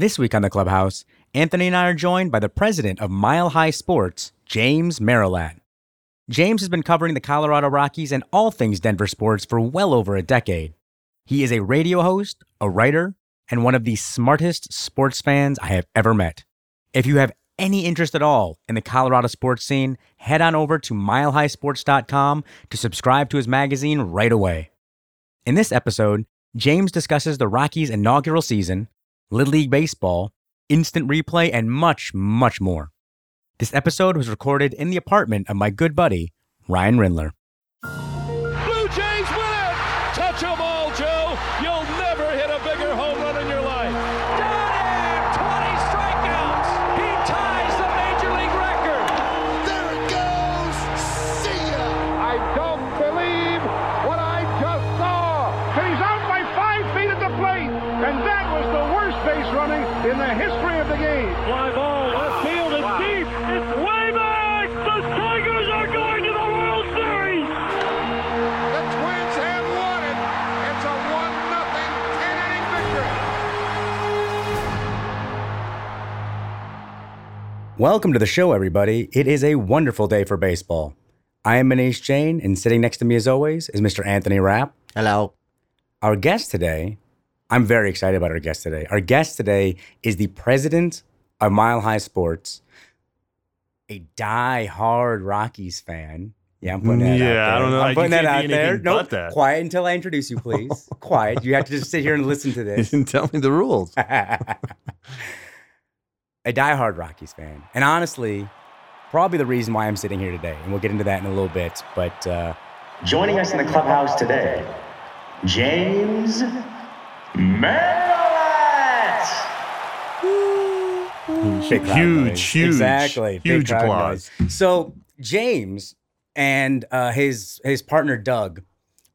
This week on the Clubhouse, Anthony and I are joined by the president of Mile High Sports, James Merilatt. James has been covering the Colorado Rockies and all things Denver sports for well over a decade. He is a radio host, a writer, and one of the smartest sports fans I have ever met. If you have any interest at all in the Colorado sports scene, head on over to milehighsports.com to subscribe to his magazine right away. In this episode, James discusses the Rockies' inaugural season, Little League Baseball, instant replay, and much, much more. This episode was recorded in the apartment of my good buddy, Ryan Rindler. Welcome to the show, everybody. It is a wonderful day for baseball. I am Muneesh Jain, and sitting next to me, as always, is Mr. Anthony Rapp. Hello. Our guest today, I'm very excited about our guest today. Our guest today is the president of Mile High Sports, a die-hard Rockies fan. Yeah, I'm putting that out Yeah, there. I don't know. I'm You putting that can't out be there. No, but that. quiet until I introduce you, please. quiet. You have to just sit here and listen to You this. didn't tell me the rules. a diehard Rockies fan. And honestly, probably the reason why I'm sitting here today. And we'll get into that in a little bit. But uh, Joining us in the clubhouse today, James Merilatt. big crowd Huge, huge, exactly, huge applause. noise. So James and uh, his his partner Doug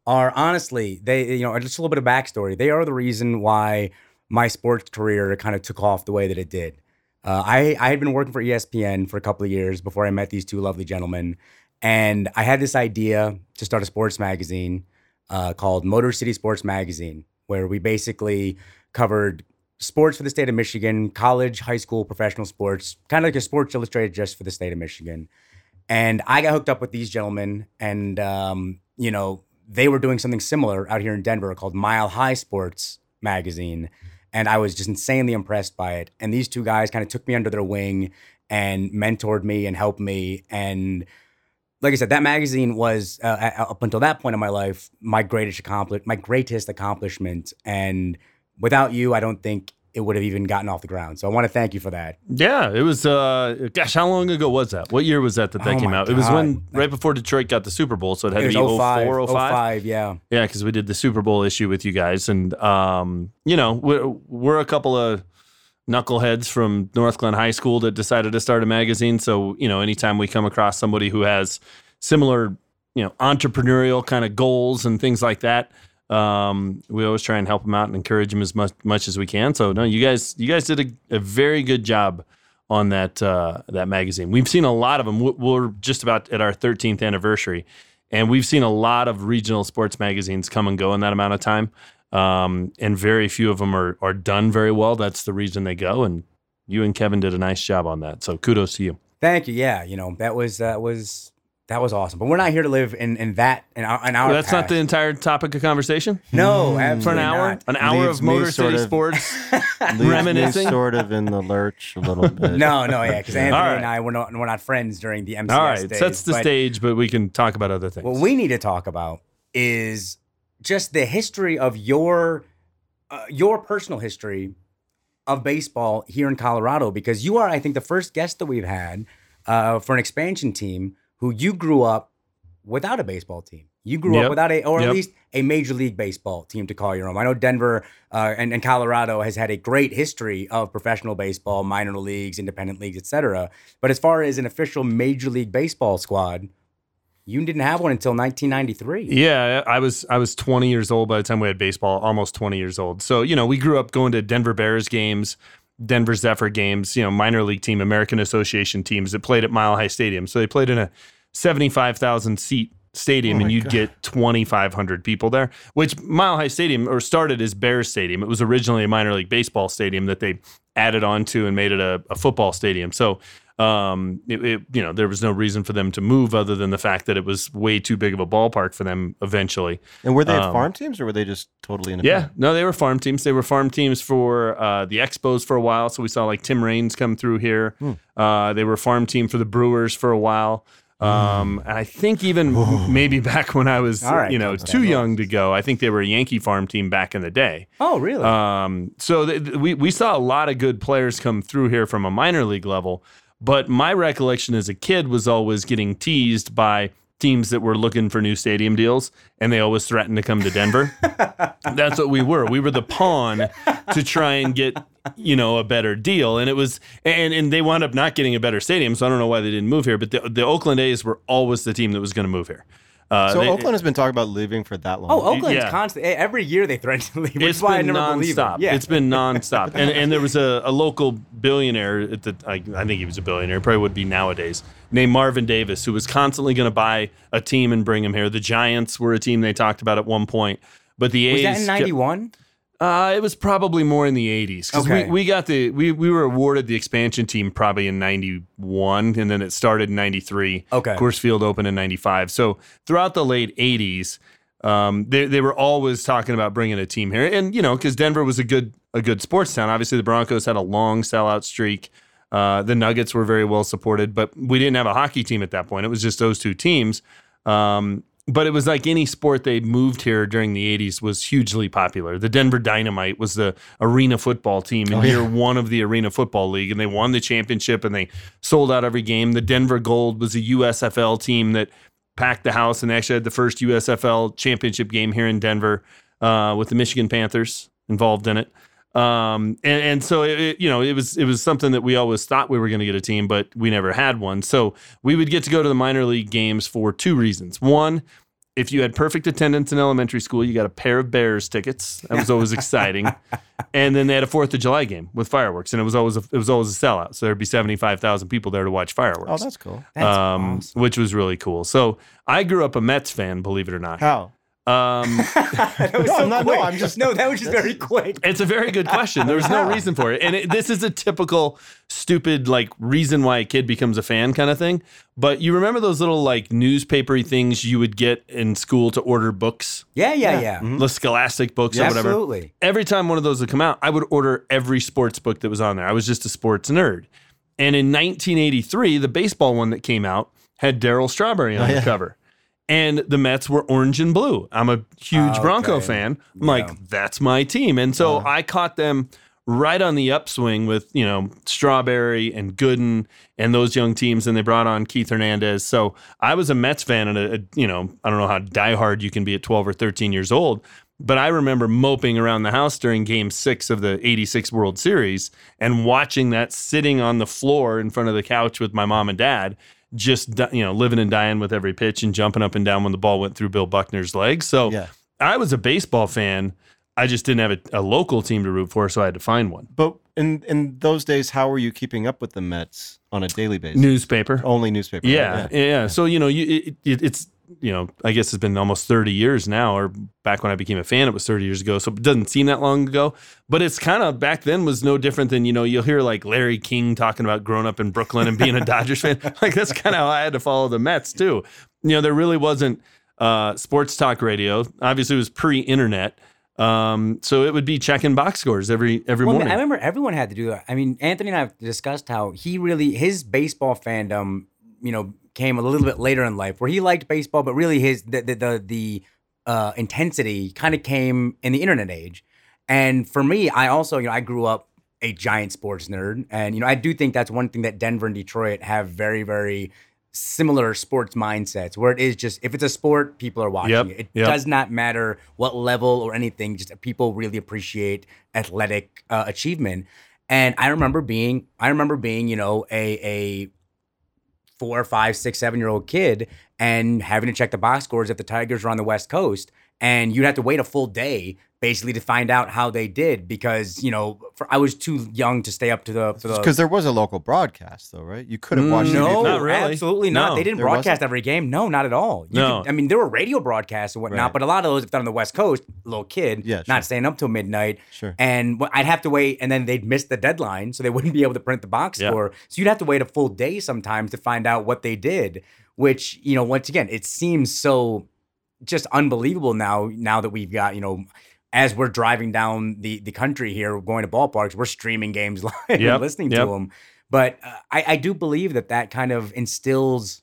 are honestly they you know just a little bit of backstory. They are the reason why my sports career kind of took off the way that it did. Uh, I I had been working for ESPN for a couple of years before I met these two lovely gentlemen, and I had this idea to start a sports magazine uh, called Motor City Sports Magazine, where we basically covered sports for the state of Michigan, college, high school, professional sports, kind of like a Sports Illustrated just for the state of Michigan. And I got hooked up with these gentlemen, and um, you know they were doing something similar out here in Denver called Mile High Sports Magazine, and I was just insanely impressed by it. And these two guys kind of took me under their wing and mentored me and helped me. And like I said, that magazine was uh, up until that point in my life my greatest accomplishment, my greatest accomplishment. And without you, I don't think it would have even gotten off the ground. So I want to thank you for that. Yeah, it was. Uh, gosh, how long ago was that? What year was that that that Oh came out? It was when right before Detroit got the Super Bowl, so it had It to be 05, 04, 05. 05, yeah. Yeah, because we did the Super Bowl issue with you guys, and um, you know, we're, we're a couple of knuckleheads from Northglenn High School that decided to start a magazine. So you know, anytime we come across somebody who has similar, you know, entrepreneurial kind of goals and things like that, um, we always try and help them out and encourage them as much much as we can. So no, you guys, you guys did a, a very good job on that uh, that magazine. We've seen a lot of them. We're- just about at our 13th anniversary, and we've seen a lot of regional sports magazines come and go in that amount of time. Um, and very few of them are are done very well. That's the reason they go. And you and Kevin did a nice job on that. So kudos to you. Thank you. Yeah, you know that was that was that was awesome. But we're not here to live in in that in our, in our Well, that's not the entire topic of conversation no absolutely for an hour. not. An hour Leaves of me Motor sort City of- Sports. Leaves me Reminiscing? sort of in the lurch a little bit. No, no, yeah, because Anthony All right. and I we're not we're not friends during the MCS All right, days. sets the but stage, but we can talk about other things. What we need to talk about is just the history of your uh, your personal history of baseball here in Colorado, because you are, I think, the first guest that we've had uh, for an expansion team who you grew up without a baseball team. You grew Yep. up without a, or at least a major league baseball team to call your own. I know Denver uh, and, and Colorado has had a great history of professional baseball, minor leagues, independent leagues, etc. But as far as an official major league baseball squad, you didn't have one until 1993. Yeah, I was I was 20 years old by the time we had baseball, almost 20 years old. So, you know, we grew up going to Denver Bears games, Denver Zephyr games, you know, minor league team, American Association teams that played at Mile High Stadium. So they played in a 75,000 seat stadium oh and you'd get 2,500 people there, which Mile High Stadium or started as Bears Stadium. It was originally a minor league baseball stadium that they added onto and made it a, a football stadium. So um, it, it, you know, there was no reason for them to move other than the fact that it was way too big of a ballpark for them eventually. And were they Um, farm teams or were they just totally Yeah, independent? no, they were farm teams. They were farm teams for uh, the Expos for a while. So we saw like Tim Raines come through here. Uh, they were farm team for the Brewers for a while. Um, and I think even maybe back when I was, right, you know, too young to go, I think they were a Yankee farm team back in the day. Oh, really? Um, so th- th- we we saw a lot of good players come through here from a minor league level, but my recollection as a kid was always getting teased by teams that were looking for new stadium deals, and they always threatened to come to Denver. That's what we were. We were the pawn to try and get you know a better deal, and it was and and they wound up not getting a better stadium. So I don't know why they didn't move here, but the, the Oakland A's were always the team that was going to move here. Uh, So they- Oakland has been talking about leaving for that long. oh, Oakland's yeah. constant. Every year they threaten to leave, which It's is why I been never believe nonstop. it. Yeah. It's been nonstop. and and there was a, a local billionaire at the I, I think he was a billionaire, probably would be nowadays, named Marvin Davis, who was constantly going to buy a team and bring him here. The Giants were a team they talked about at one point, but the A's was that in kept- '91? Uh, it was probably more in the 80s because Okay. we, we got the we, we were awarded the expansion team probably in 91 and then it started in 93 Okay. course field opened in 95 so throughout the late 80s um, they, they were always talking about bringing a team here. And you know because denver was a good a good sports town. Obviously the broncos had a long sellout streak. Uh, the nuggets were very well supported but we didn't have a hockey team at that point. It was just those two teams. Um, but it was like any sport they moved here during the 80s was hugely popular. The Denver Dynamite was the arena football team in year one of the Arena Football League, and they won the championship and they sold out every game. The Denver Gold was a USFL team that packed the house and actually had the first USFL championship game here in Denver uh, with the Michigan Panthers involved in it. Um, and, and so it, it- you know, it was it was something that we always thought we were going to get a team, but we never had one. So we would get to go to the minor league games for two reasons. One, if you had perfect attendance in elementary school, you got a pair of Bears tickets. That was always exciting. And then they had a Fourth of July game with fireworks, and it was always a, it was always a sellout. So there'd be seventy five thousand people there to watch fireworks. Oh, that's cool. That's um, awesome. which was really cool. So I grew up a Mets fan, believe it or not. How? Um, That was No, so I'm not- no, quick. I'm just- no. That was just very quick. It's a very good question. There was no reason for it. And it, this is a typical stupid like reason why a kid becomes a fan kind of thing. But you remember those little like newspapery things you would get in school to order books? Yeah, yeah, yeah. The scholastic books or whatever. Absolutely. Every time one of those would come out, I would order every sports book that was on there. I was just a sports nerd. And in 1983, the baseball one that came out had Darryl Strawberry on the cover. And the Mets were orange and blue. I'm a huge Ah, Bronco fan. I'm Yeah. like, that's my team. And so I caught them right on the upswing with, you know, Strawberry and Gooden and those young teams. And they brought on Keith Hernandez. So I was a Mets fan and a, a you know, I don't know how diehard you can be at 12 or 13 years old. But I remember moping around the house during game six of the 86 World Series and watching that sitting on the floor in front of the couch with my mom and dad, just, you know, living and dying with every pitch and jumping up and down when the ball went through Bill Buckner's legs. So Yeah. I was a baseball fan. I just didn't have a, a local team to root for, so I had to find one. But in in those days, how were you keeping up with the Mets on a daily basis? Newspaper. Only newspaper. Yeah, right? yeah, yeah. So you know, you it, it, it's you know, I guess it's been almost thirty years now, or back when I became a fan, it was thirty years ago. So it doesn't seem that long ago, but it's kind of back then was no different than you know you'll hear like Larry King talking about growing up in Brooklyn and being a Dodgers fan. Like that's kind of how I had to follow the Mets too. You know, there really wasn't uh, sports talk radio. Obviously, it was pre-internet. Um, so it would be checking box scores every every Well, morning. I remember everyone had to do that. I mean, Anthony and I have discussed how he really his baseball fandom, you know, came a little bit later in life, where he liked baseball, but really his the the the, the uh, intensity kind of came in the internet age. And for me, I also, you know, I grew up a giant sports nerd, and you know, I do think that's one thing that Denver and Detroit have very, very similar sports mindsets, where it is just if it's a sport, people are watching Yep, it. It yep. does not matter what level or anything. Just people really appreciate athletic uh, achievement. And I remember being, I remember being, you know, a a four, five, six, seven year old kid and having to check the box scores if the Tigers are on the West Coast, and you'd have to wait a full day basically to find out how they did because you know for, I was too young to stay up to the to the Because there was a local broadcast, though, right? You could have watched mm, no, it. Not really. absolutely not. No. they didn't There broadcast wasn't? every game. No, not at all. You No. could- I mean, there were radio broadcasts and whatnot, Right. but a lot of those, if done on the West Coast, little kid, Yeah, sure. not staying up till midnight. Sure. And I'd have to wait, and then they'd miss the deadline, so they wouldn't be able to print the box Yeah. score. So you'd have to wait a full day sometimes to find out what they did. Which you know, once again, it seems so just unbelievable now. Now that we've got you know. As we're driving down the, the country here, going to ballparks, we're streaming games live Yep, and listening yep. to them. But uh, I, I do believe that that kind of instills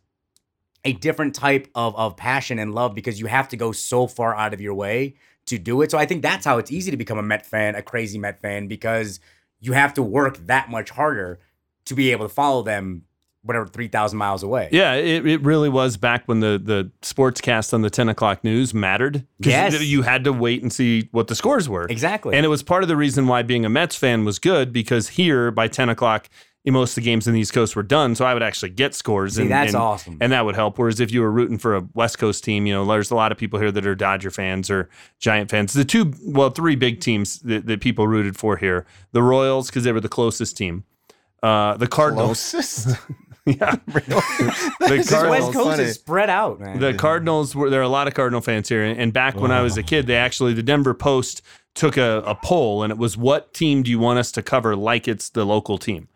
a different type of, of passion and love because you have to go so far out of your way to do it. So I think that's how it's easy to become a Met fan, a crazy Met fan, because you have to work that much harder to be able to follow them, whatever, 3,000 miles away. Yeah, it, it really was back when the the sportscast on the ten o'clock news mattered. 'Cause Yes. you had to wait and see what the scores were. Exactly. And it was part of the reason why being a Mets fan was good because here by ten o'clock, most of the games in the East Coast were done, so I would actually get scores. See, and, that's and- awesome. and that would help. Whereas if you were rooting for a West Coast team, you know, there's a lot of people here that are Dodger fans or Giant fans. The two, well, three big teams that, that people rooted for here: the Royals because they were the closest team. Uh, the Cardinals, Closest? yeah, the Cardinals. West Coast funny. is spread out, man. The Cardinals were there are a lot of Cardinal fans here, and, and back when I was a kid, they actually the Denver Post took a, a poll, and it was what team do you want us to cover like it's the local team,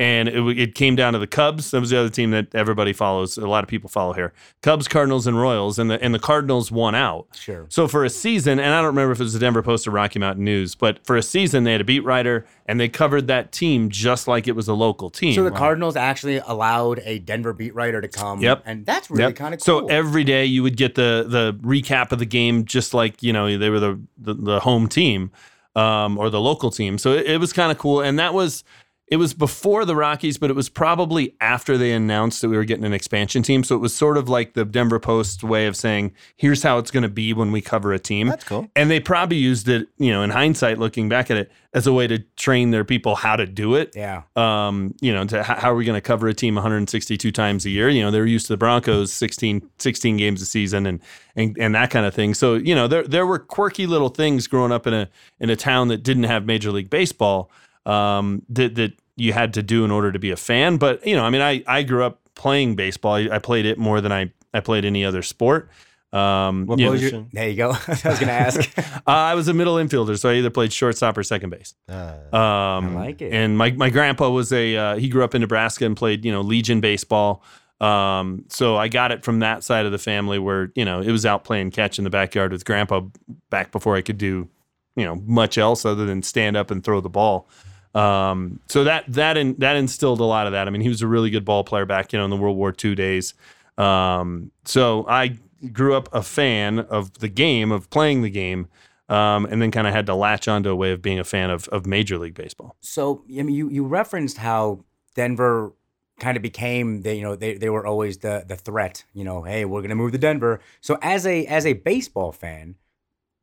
and it, it came down to the Cubs. That was the other team that everybody follows. A lot of people follow here: Cubs, Cardinals, and Royals, and the and the Cardinals won out. Sure. So for a season, and I don't remember if it was the Denver Post or Rocky Mountain News, but for a season they had a beat writer, and they covered that team just like it was a local team. so the Cardinals actually allowed a Denver beat writer to come. Yep. And that's really Yep. kind of cool. So every day you would get the the recap of the game, just like you know they were the the, the home team um, or the local team. So it, it was kind of cool, and that was it was before the Rockies, but it was probably after they announced that we were getting an expansion team. So it was sort of like the Denver Post way of saying, "Here's how it's going to be when we cover a team." That's cool. And they probably used it, you know, in hindsight, looking back at it, as a way to train their people how to do it yeah. um, you know, to how, are we going to cover a team 162 times a year? You know, they're used to the Broncos 16, 16 games a season and, and and that kind of thing. So, you know, there there were quirky little things growing up in a in a town that didn't have Major League Baseball um, that that you had to do in order to be a fan. But you know, I mean, I I grew up playing baseball. I, I played it more than I I played any other sport. Um, What you know, position? There you go. I was going to ask. uh, I was a middle infielder, so I either played shortstop or second base. Uh, Um, I like it. And my, my grandpa was a uh, he grew up in Nebraska and played you know Legion baseball. Um, so I got it from that side of the family where you know it was out playing catch in the backyard with grandpa back before I could do you know much else other than stand up and throw the ball. Um, so that that in, that instilled a lot of that. I mean, he was a really good ball player back you know in the World War II days. Um, so I grew up a fan of the game of playing the game. Um, and then kind of had to latch onto a way of being a fan of, of Major League Baseball. So I mean, you you referenced how Denver kind of became they you know they, they were always the the threat. You know, hey, we're gonna move to Denver. So as a as a baseball fan,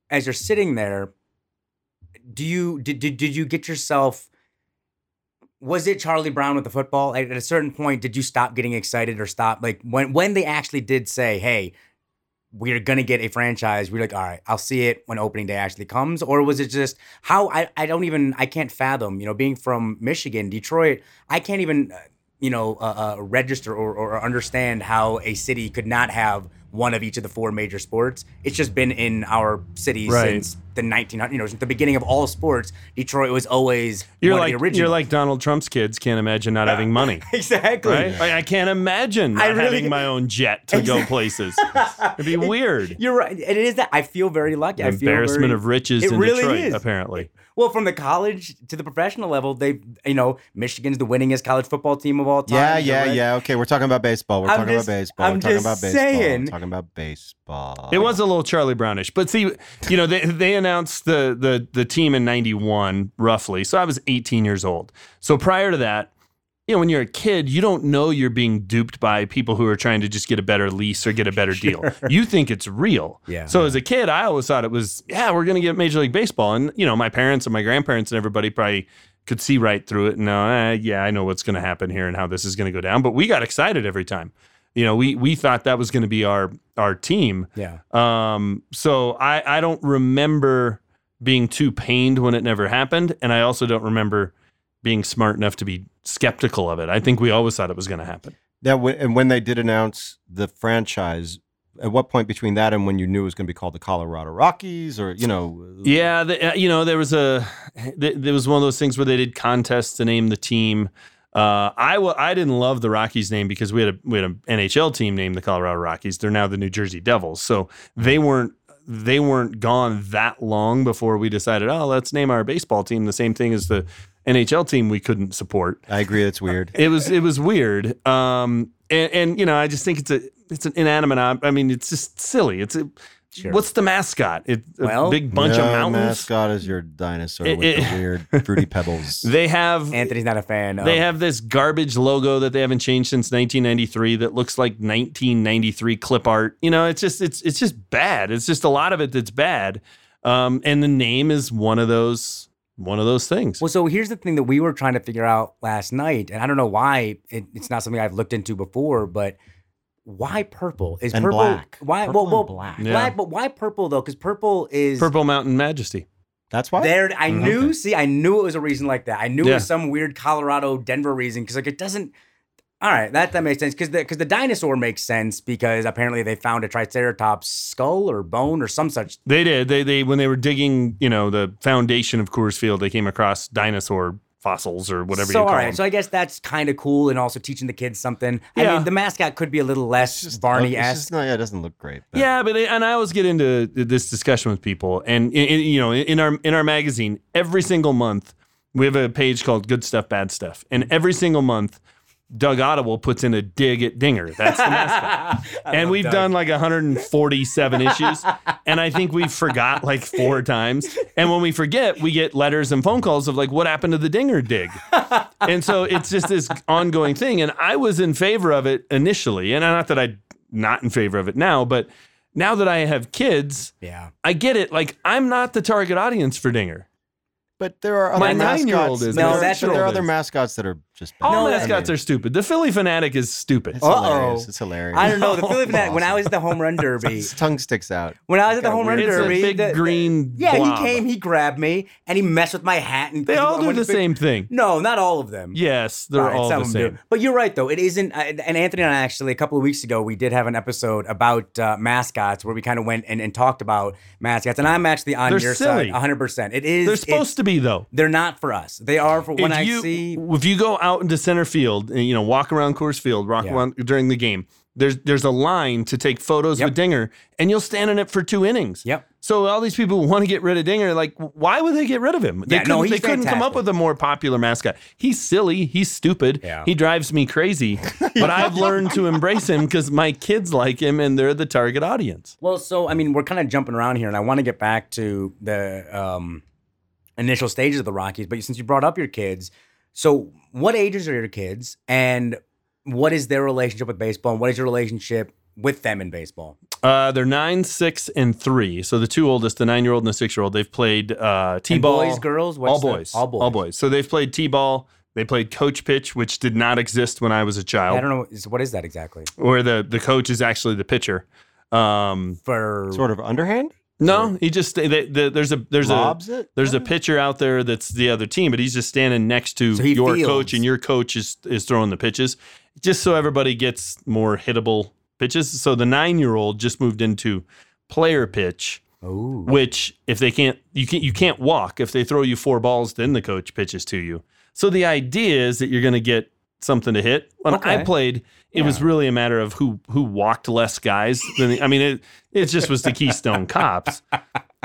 as you're sitting there, do you did did, did you get yourself? Was it Charlie Brown with the football? At a certain point, did you stop getting excited or stop like when when they actually did say, hey? We're gonna get a franchise. We're like, all right, I'll see it when opening day actually comes, or was it just how I, I don't even I can't fathom you know being from Michigan, Detroit, I can't even uh, you know uh, uh, register or, or understand how a city could not have one of each of the four major sports. It's just been in our city Right. since the 1900 you know since the beginning of all sports. Detroit was always You're like the you're like Donald Trump's kids can't imagine not having money. exactly. Right? Like, I can't imagine not I really- having my own jet to go places. It'd be weird. You're right. It is that I feel very lucky. I feel Embarrassment very- of riches It in really Detroit, is. apparently. Well, from the college to the professional level, they, you know, Michigan's the winningest college football team of all time. yeah, yeah, Red- yeah. Okay, we're talking about baseball. We're I'm talking just- about baseball. I'm we're talking just about baseball. saying. We're talking about baseball. It was a little Charlie Brownish, but see, you know, they, they announced the the the team in '91 roughly. So I was 18 years old. So prior to that, you know, when you're a kid, you don't know you're being duped by people who are trying to just get a better lease or get a better deal. You think it's real. Yeah. So as a kid, I always thought it was, yeah, we're gonna get Major League Baseball, and you know, my parents and my grandparents and everybody probably could see right through it and know, eh, yeah, I know what's gonna happen here and how this is gonna go down. But we got excited every time. You know, we we thought that was gonna be our our team. Yeah. Um, so I, I don't remember being too pained when it never happened, and I also don't remember being smart enough to be skeptical of it. I think we always thought it was going to happen. When, and when they did announce the franchise, at what point between that and when you knew it was going to be called the Colorado Rockies, or you know, Yeah, the, uh, you know, there was a th- there was one of those things where they did contests to name the team. Uh, I w- I didn't love the Rockies name because we had a we had an NHL team named the Colorado Rockies. They're now the New Jersey Devils, so they weren't they weren't gone that long before we decided, oh, let's name our baseball team the same thing as the NHL team we couldn't support. I agree, it's weird. It was it was weird. Um, and, and you know, I just think it's a it's an inanimate. ob- I mean, it's just silly. It's a what's the mascot? It, a Well, big bunch no of mountains. mascot is your dinosaur It- with it- the weird fruity pebbles. They have Anthony's not a fan. Of, they have this garbage logo that they haven't changed since 1993 that looks like 1993 clip art. You know, it's just it's it's just bad. It's just a lot of it that's bad. Um, and the name is one of those one of those things. Well, so here's the thing that we were trying to figure out last night, and I don't know why it, it's not something I've looked into before, but why purple? Is And purple black. why? Purple well, well, and black. Yeah. black, but why purple though? Because purple is Purple Mountain Majesty. That's why. There, I mm-hmm. knew. See, I knew it was a reason like that. I knew it was some weird Colorado Denver reason because like it doesn't. All right, that that makes sense because the because the dinosaur makes sense because apparently they found a Triceratops skull or bone or some such. They did. They they when they were digging, you know, the foundation of Coors Field, they came across dinosaur fossils or whatever so you call all right, them. so I guess that's kind of cool and also teaching the kids something. I Yeah. mean, the mascot could be a little less It's Barney esque. just not- yeah, it doesn't look great. but- Yeah, but it- and I always get into this discussion with people, and in, in- you know, in our in our magazine, every single month we have a page called "Good Stuff, Bad Stuff," and every single month, Doug Ottewill puts in a dig at Dinger. That's the mascot, and we've done like 147 issues, and I think we forgot like four times. And when we forget, we get letters and phone calls of like, "What happened to the Dinger dig?" and so it's just this ongoing thing. And I was in favor of it initially, and not that I'm not in favor of it now, but now that I have kids, Yeah. I get it. Like I'm not the target audience for Dinger. But there are other My mascots. nine-year-old is. No, there, that's there are other mascots that are just. All No, that- mascots are stupid. The Phillie Phanatic is stupid. It's Uh-oh. hilarious. It's hilarious. I don't know. The Phillie It's Phanatic, when I was at the home run derby, His tongue sticks out. when I was at the home run weird- It's a derby, big the- the- green. yeah, blob. he came, he grabbed me, and he messed with my hat. And They all do the to- same thing. No, not all of them. Yes, they're All right, all some the of them do. same. But you're right, though. It isn't. uh, And Anthony and I actually, a couple of weeks ago, we did have an episode about uh, mascots where we kind of went and, and talked about mascots. And I'm actually on They're your silly. side 100%. It is. They're supposed to be though. They're not for us. They are for when if I you, see. if you go out into center field and you know walk around Coors Field, walk Yeah. around during the game, there's there's a line to take photos Yep. with Dinger, and you'll stand in it for two innings. Yep. So all these people who want to get rid of Dinger, like, why would they get rid of him? They Yeah, no, couldn't, he's they couldn't come up with a more popular mascot. He's silly. He's stupid. Yeah. He drives me crazy. but I've learned to embrace him because my kids like him and they're the target audience. Well, so I mean, we're kind of jumping around here, and I want to get back to the um, initial stages of the Rockies. But since you brought up your kids, so what ages are your kids, and what is their relationship with baseball, and what is your relationship with them in baseball? Uh, they're nine, six, and three. So the two oldest, the nine-year-old and the six-year-old, they've played uh, t-ball. boys, girls? all What's the- boys, all boys. all boys. So they've played t-ball. They played coach pitch, which did not exist when I was a child. I don't know. What is that exactly? Where the the coach is actually the pitcher. Um, For Sort of underhand. No, he just they, the, there's a there's a it? there's a oh. pitcher out there that's the other team, but he's just standing next to So your fields. coach, and your coach is is throwing the pitches, just so everybody gets more hittable pitches. So the nine year old just moved into player pitch, oh, which if they can't you can you can't walk if they throw you four balls, then the coach pitches to you. So the idea is that you're going to get something to hit. When I played, it was really a matter of who who walked less guys. Than the, I mean, it it just was the Keystone Cops,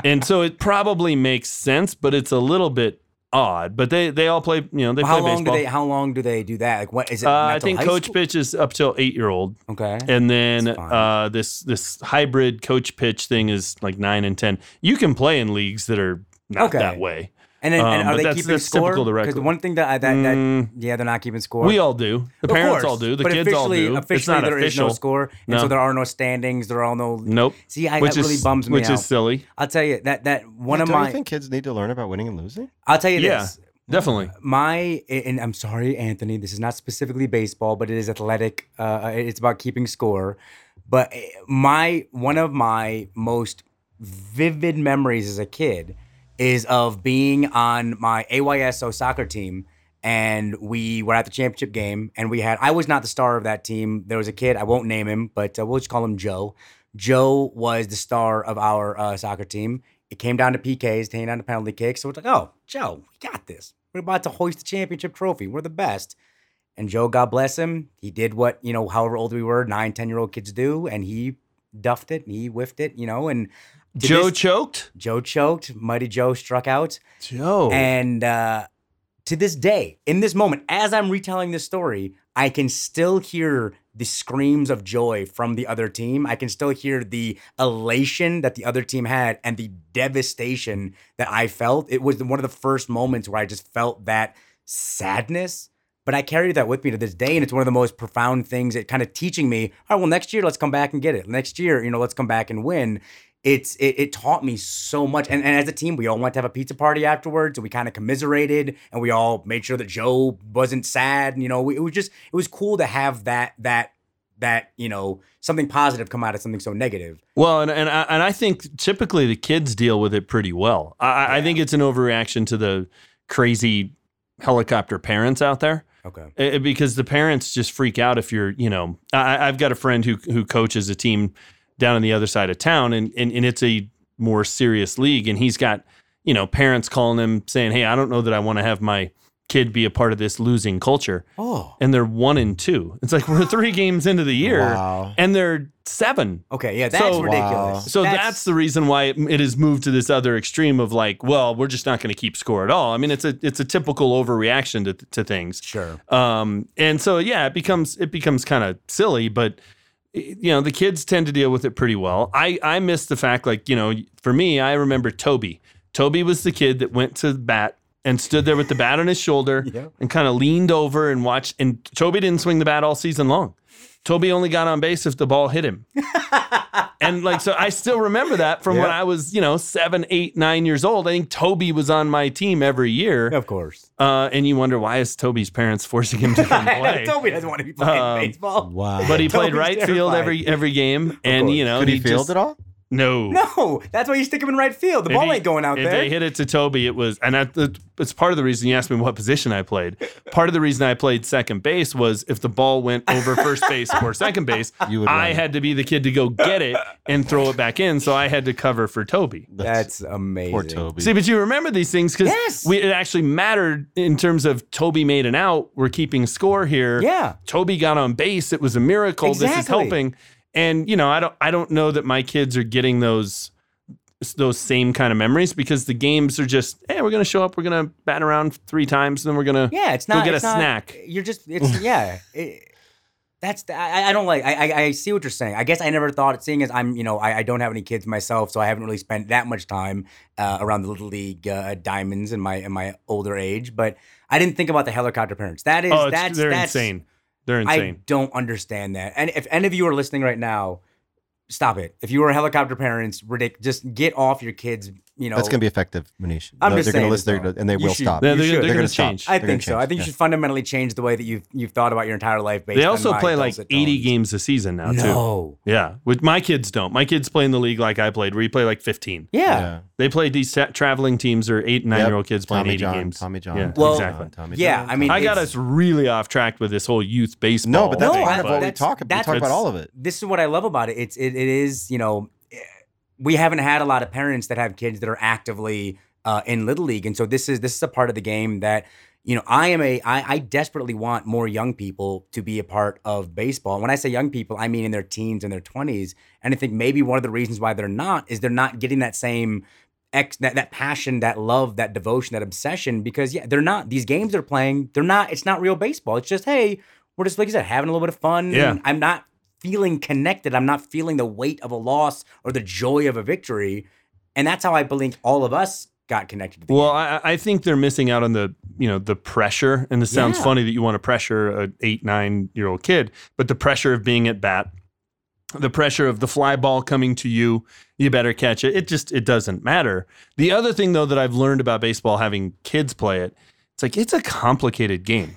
and so it probably makes sense, but it's a little bit odd. But they they all play you know they how play long baseball. do they? How long do they do that? Like, what is it? uh, I think coach school? pitch is up till eight year old. Okay. And then uh, this this hybrid coach pitch thing is like nine and ten. You can play in leagues that are not Okay. that way. And then, and Um, are they that's- keeping that's score? typical to Because the one thing that, I, that, that Mm. yeah, they're not keeping score. We all do. The Of parents course, all do. The but kids all officially- do. It's Officially, not there is official. no score, and No. so there are no standings. There are no. Nope. See, I, which that really bums me which out. Which is silly. I'll tell you that that one of Don't my. you think kids need to learn about winning and losing? I'll tell you Yeah, this. definitely. My and I'm sorry, Anthony. This is not specifically baseball, but it is athletic. Uh, it's about keeping score. But eh, my one of my most vivid memories as a kid is of being on my AYSO soccer team. And we were at the championship game, and we had, I was not the star of that team. There was a kid, I won't name him, but uh, we'll just call him Joe. Joe was the star of our uh, soccer team. It came down to PKs, came down to penalty kicks. So it's like, oh, Joe, we got this. We're about to hoist the championship trophy. We're the best. And Joe, God bless him, he did what, you know, however old we were, nine, 10 year old kids do. And he duffed it, he whiffed it, you know, and to Joe this- choked. Joe choked. Mighty Joe struck out. Joe. And uh, to this day, in this moment, as I'm retelling this story, I can still hear the screams of joy from the other team. I can still hear the elation that the other team had and the devastation that I felt. It was one of the first moments where I just felt that sadness. But I carry that with me to this day, and it's one of the most profound things. It kind of teaching me, all right, well, next year let's come back and get it. Next year, you know, let's come back and win it's it, it taught me so much. And, and as a team we all went to have a pizza party afterwards and we kind of commiserated and we all made sure that joe wasn't sad And, you know? We, it was just it was cool to have that that that you know something positive come out of something so negative. Well, and and I, and I think typically the kids deal with it pretty well. I, I- I think it's an overreaction to the crazy helicopter parents out there. okay. Uh, because the parents just freak out if you're, you know, I, I've got a friend who who coaches a team down on the other side of town, and and, and it's a more serious league, and he's got, you know, parents calling him saying, "Hey, I don't know that I want to have my kid be a part of this losing culture," oh and they're one and two. It's like we're three games into the year, Wow. and they're seven. okay yeah that's So- ridiculous So that's, the reason why it, it has moved to this other extreme of like, well, we're just not going to keep score at all. I mean, it's a it's a typical overreaction to to things. sure Um, and so yeah, it becomes it becomes kind of silly, but you know the kids tend to deal with it pretty well. I I miss the fact like you know for me, I remember Toby. Toby was the kid that went to bat and stood there with the bat on his shoulder Yeah. and kind of leaned over and watched. And Toby didn't swing the bat all season long. Toby only got on base if the ball hit him. and like so I still remember that from when I was, you know, seven, eight, nine years old. I think Toby was on my team every year. of course Uh, and you wonder why is Toby's parents forcing him to come play? Toby doesn't want to be playing Um, baseball Wow. But he played Toby's right field every every game, and course. you know Could he, he field just- it all? No, no that's why you stick him in right field the If ball he- ain't going out if there they hit it to Toby, it was, and that, that- it's part of the reason you asked me what position I played. Part of the reason I played second base was if the ball went over first base or second base, You would I it. had to be the kid to go get it and throw it back in, so I had to cover for Toby. that's amazing poor Toby. See, but you remember these things because Yes. it actually mattered in terms of Toby made an out. We're keeping score here. Yeah. Toby got on base. It was a miracle. This is helping. And you know, I don't I don't know that my kids are getting those those same kind of memories because the games are just, hey, we're gonna show up, we're gonna bat around three times, and then we're gonna Yeah, it's not. get it's a not- snack. You're just. It's yeah. It, that's the, I, I don't like. I, I I see what you're saying. I guess I never thought. Seeing as I'm, you know, I, I don't have any kids myself, so I haven't really spent that much time uh, around the little league uh, diamonds in my in my older age. But I didn't think about the helicopter parents. That is oh, that's they're that's, insane. They're insane. I don't understand that. And if any of you are listening right now, stop it. If you are helicopter parents, ridic- just get off your kids. You know, That's going to be effective, Muneesh. I'm They're just going to saying listen, it's they're gonna- and they You will should- stop. They're, they're, they're They're gonna gonna change. I think gonna so. I change, think you should fundamentally change the way that you've you've thought about your entire life. Based They also my play like 80 tones. games a season now too. Yeah, with my kids don't. My kids play in the league like I played, where you play like 15. Yeah. Yeah. They play these tra- traveling teams or eight and nine Yep. year old kids playing Tommy 80 John, games. Tommy John. Yeah, Well, exactly. John, Tommy yeah, John, I mean, I got us really off track with this whole youth baseball. No, but that's No, part I- of what we talk about. We that's talk about all of it. This is what I love about it. It's it, it is you know we haven't had a lot of parents that have kids that are actively uh, in little league, and so this is this is a part of the game that you know I am a I, I desperately want more young people to be a part of baseball. And when I say young people, I mean in their teens and their twenties. And I think maybe one of the reasons why they're not is they're not getting that same ex that, that passion, that love, that devotion, that obsession. Because yeah, they're not these games they're playing. They're not. It's not real baseball. It's just hey, we're just like you said, having a little bit of fun. Yeah. and I'm not feeling connected. I'm not feeling the weight of a loss or the joy of a victory. And that's how I believe all of us got connected to the Well. I, I think they're missing out on the you know the pressure, and this sounds Yeah. funny that you want to pressure an eight nine year old kid, but the pressure of being at bat, the pressure of the fly ball coming to you, you better catch it. It just it doesn't matter. The other thing though that I've learned about baseball, having kids play it, It's like it's a complicated game.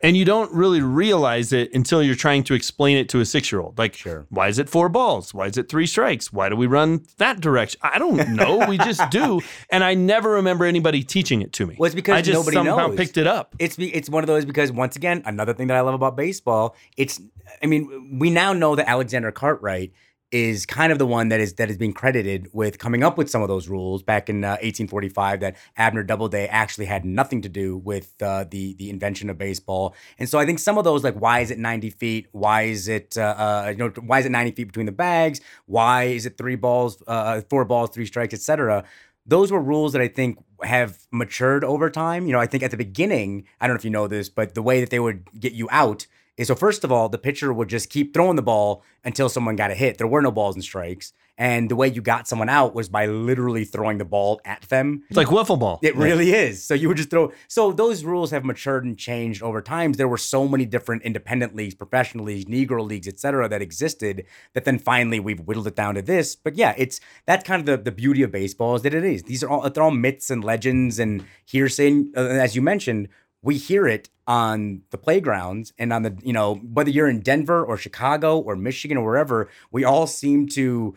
and you don't really realize it until you're trying to explain it to a six year old. Like, Sure. why is it four balls? Why is it three strikes? Why do we run that direction? I don't know. we just do. And I never remember anybody teaching it to me. Well, it's because I just nobody somehow knows. picked it up. It's be- it's one of those because once again, another thing that I love about baseball, it's I mean, we now know that Alexander Cartwright is kind of the one that is that is being credited with coming up with some of those rules back in uh, 1845 that Abner Doubleday actually had nothing to do with uh, the the invention of baseball. And so I think some of those like why is it 90 feet? Why is it uh, uh, you know why is it 90 feet between the bags? Why is it three balls, uh, four balls, three strikes, etc those were rules that I think have matured over time. You know, I think at the beginning, I don't know if you know this, but the way that they would get you out is so first of all, the pitcher would just keep throwing the ball until someone got a hit. There were no balls and strikes. And the way you got someone out was by literally throwing the ball at them. It's like wiffle ball. It really is. So you would just throw. So those rules have matured and changed over time. There were so many different independent leagues, professional leagues, Negro leagues, et cetera, that existed. That then finally we've whittled it down to this. But yeah, it's that's kind of the, the beauty of baseball is that it is. These are all they're all myths and legends and hearsay. Uh, as you mentioned, we hear it on the playgrounds and on the you know whether you're in Denver or Chicago or Michigan or wherever, we all seem to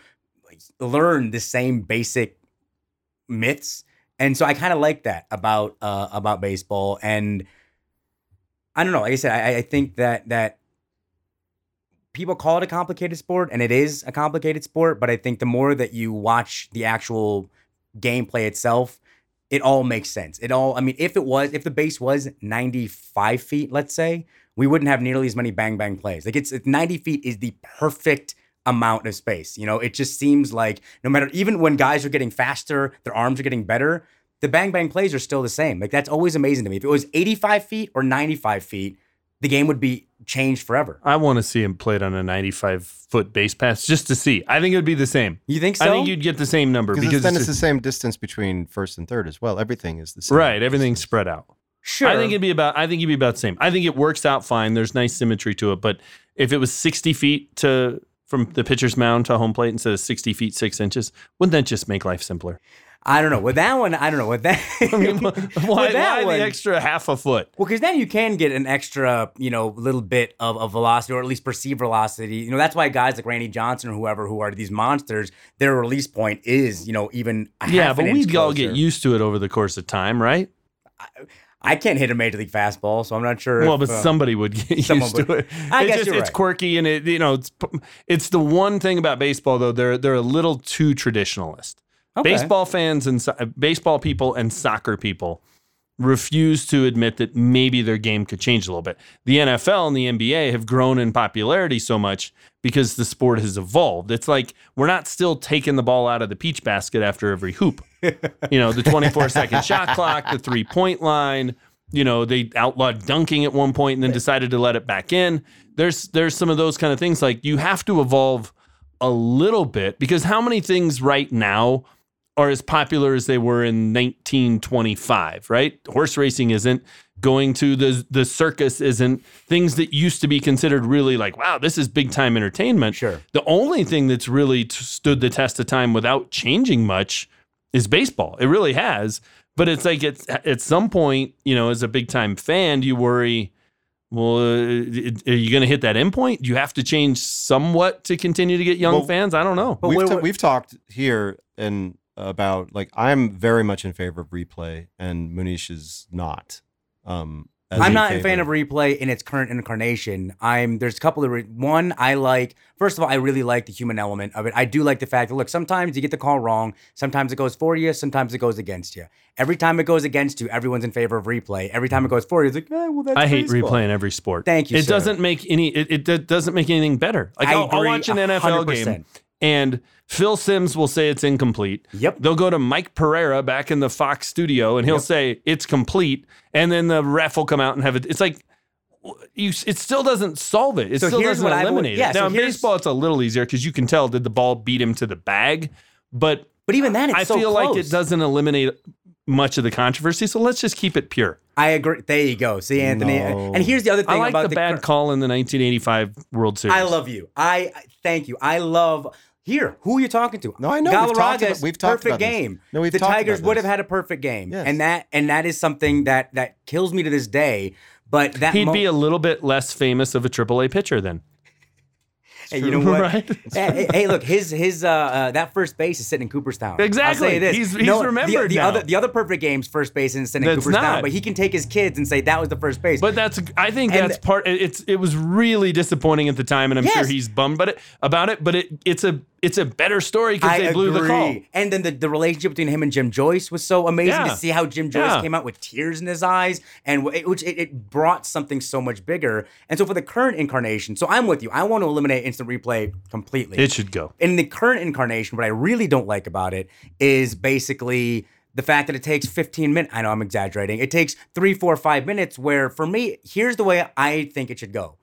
learn the same basic myths and so I kind of like that about uh, about baseball, and I don't know. Like I said, I, I think that that people call it a complicated sport, and it is a complicated sport. But I think the more that you watch the actual gameplay itself, it all makes sense. It all. I mean, if it was, if the base was ninety five feet, let's say, we wouldn't have nearly as many bang bang plays. Like it's, it's ninety feet is the perfect amount of space. You know, it just seems like no matter even when guys are getting faster, their arms are getting better, the bang bang plays are still the same. Like that's always amazing to me. If it was 85 feet or 95 feet, the game would be changed forever. I want to see him played on a 95 foot base pass just to see. I think it would be the same. You think so? I think you'd get the same number Because because then it's it's the same distance between first and third as well. Everything is the same. right. Everything's spread out. sure. I think it'd be about. I think it'd be about the same. I think it works out fine. There's nice symmetry to it. But if it was 60 feet to from the pitcher's mound to home plate instead of 60 feet six inches, wouldn't that just make life simpler? I don't know. With that one, I don't know. With that, I mean, why, with why that one, the extra half a foot? Well, because then you can get an extra, you know, little bit of, of velocity or at least perceived velocity. You know, that's why guys like Randy Johnson or whoever who are these monsters, their release point is, you know, even Yeah, but we'd all get used to it over the course of time, right? I can't hit a major league fastball, so I'm not sure. Well, if, but uh, somebody would get used to it. I it's guess just it's quirky and it you know it's it's the one thing about baseball though they're they're a little too traditionalist. Okay. Baseball fans and so- baseball people and soccer people refuse to admit that maybe their game could change a little bit. The NFL and the NBA have grown in popularity so much because the sport has evolved. It's like we're not still taking the ball out of the peach basket after every hoop. you know, the 24 second shot clock, the three point line. You know, they outlawed dunking at one point and then decided to let it back in. There's there's some of those kind of things. Like you have to evolve a little bit because how many things right now are as popular as they were in 1925, right? Horse racing isn't, going to the the circus isn't, things that used to be considered really like, wow, this is big time entertainment. Sure. The only thing that's really t- stood the test of time without changing much is baseball. It really has. But it's like it's at some point, you know, as a big time fan, you worry, well, uh, are you going to hit that endpoint? Do you have to change somewhat to continue to get young Well, fans? I don't know. But we've, wait, ta- wait- we've talked here and about like I'm very much in favor of replay, and Muneesh is not. Um, I'm in not a fan of replay in its current incarnation. I'm there's a couple of re- one I like. First of all, I really like the human element of it. I do like the fact that look, sometimes you get the call wrong, sometimes it goes for you, sometimes it goes against you. Every time it goes against you, everyone's in favor of replay. Every time it goes for you, it's like, eh, well, that's I hate baseball. replaying every sport. Thank you, It sir. doesn't make any. It, it doesn't make anything better. Like I I'll, I'll watch an NFL game, 100%. And Phil Simms will say it's incomplete. Yep. They'll go to Mike Pereira back in the Fox studio, and he'll say it's complete, and then the ref will come out and have it. It's like. You, it still doesn't solve it. It So still doesn't I would- eliminate yeah, it. so Now in baseball, it's a little easier because you can tell did the ball beat him to the bag, but But even then, it's I so feel like it doesn't eliminate much of the controversy. So let's just keep it pure. I agree. There you go. See, Anthony. No. And here's the other thing I like about the bad cur- call in the 1985 World Series. I love you. I- thank you. I love. Here, who are you talking to? No, I know. We've talked about- we've talked perfect about this. game. No, we've the talked Tigers about would have had a perfect game, Yes. and that and that is something that that kills me to this day. But that He'd mo- be a little bit less famous of a AAA pitcher then. Hey, you know what? Right? hey, hey, hey, look, his his uh, uh that first base is sitting in Cooperstown. Exactly. I'll say this. He's- he's no, the- remembered the, now. other the other perfect game's first base is sitting in That's Cooperstown, not. but he can take his kids and say that was the first base. But that's I think And- that's part. It's it was really disappointing at the time, and I'm sure he's bummed about it. About it, but it it's a it's a better story because they blew agree. the call. And then the, the relationship between him and Jim Joyce was so amazing Yeah. to see how Jim Joyce Yeah. came out with tears in his eyes, and w- it, which it, it brought something so much bigger. And so for the current incarnation, so I'm with you. I want to eliminate instant replay completely. It should go. in the current incarnation, what I really don't like about it is basically the fact that it takes 15 minutes. I know I'm exaggerating. It takes three, four, five minutes. Where for me, here's the way I think it should go: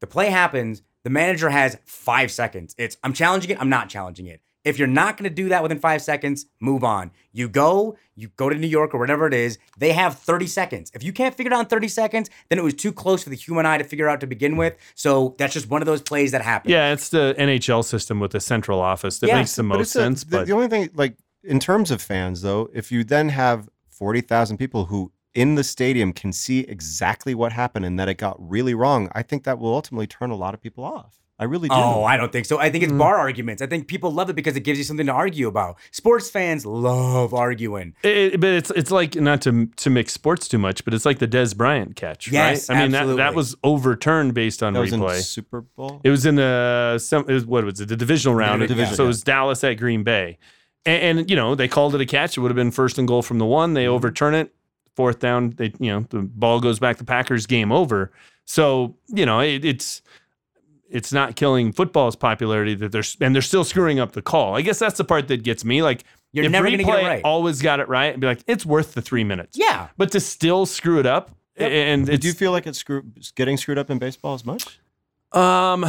the play happens. The manager has five seconds. It's I'm challenging it. I'm not challenging it. If you're not going to do that within five seconds, move on. You go, you go to New York or whatever it is. They have 30 seconds. If you can't figure it out in 30 seconds, then it was too close for the human eye to figure out to begin with. So that's just one of those plays that happen. Yeah, it's the NHL system with the central office that Yes, makes the But most it's a- sense. the, but the only thing, like in terms of fans, though, if you then have forty thousand people who in the stadium can see exactly what happened and that it got really wrong, I think that will ultimately turn a lot of people off. I really do. Oh, I don't think so. I think Mm. it's bar arguments. I think people love it because it gives you something to argue about. Sports fans love arguing. It, but it's it's like not to to mix sports too much, but it's like the Dez Bryant catch, Yes, right? I mean that absolutely. that was overturned based on that was in replay. Super Bowl. It was in the some. It was, what was it? The divisional round. division, so it was Dallas at Green Bay, and, and you know they called it a catch. It would have been first and goal from the one. They overturn it, fourth down. They you know the ball goes back to Packers. Game over. So you know it, it's it's not killing football's popularity that they're and they're still screwing up the call. I guess that's the part that gets me. Like You're if never replay gonna get it right. always got it right, and be like it's worth the three minutes. Yeah. but to still screw it up. And it's do you feel like it's screw, getting screwed up in baseball as much? um,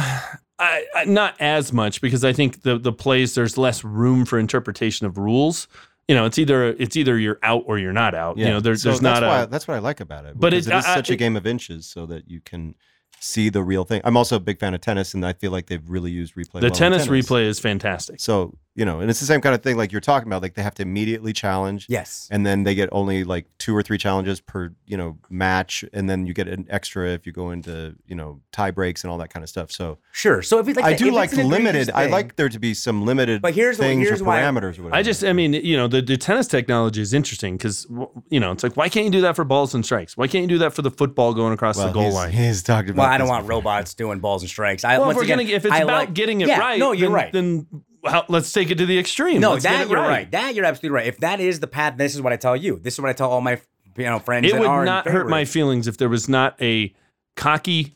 I, I not as much because I think the the plays there's less room for interpretation of rules. You know, it's either it's either you're out or you're not out. You know, there, So there's that's not why, a. that's what I like about it. But it- it is I- such a game of inches, so that you can see the real thing. I'm also a big fan of tennis, and I feel like they've really used replay. The well in tennis, replay is fantastic. So you know, and it's the same kind of thing like you're talking about. Like they have to immediately challenge. Yes. and then they get only like two or three challenges per you know match and then you get an extra if you go into you know tie breaks and all that kind of stuff so Sure. So if it's like i that- do if like it's an egregious limited i like there to be some limited But here's what- things here's or why- parameters or whatever I just, I mean, you know, the, the tennis technology is interesting because, you know, it's like, why can't you do that for balls and strikes? Why can't you do that for the football going across well, the goal he's, line? he's talked about Well, I don't want before. robots doing balls and strikes. I, Well, if we're again, gonna, if it's I about like- getting it Yeah, right, no, you're then, right. Then how, let's take it to the extreme. no, Let's get that it you're right. That you're absolutely right. If that is the path, this is what I tell you. This is what I tell all my you know friends. It that would are not hurt my feelings if there was not a cocky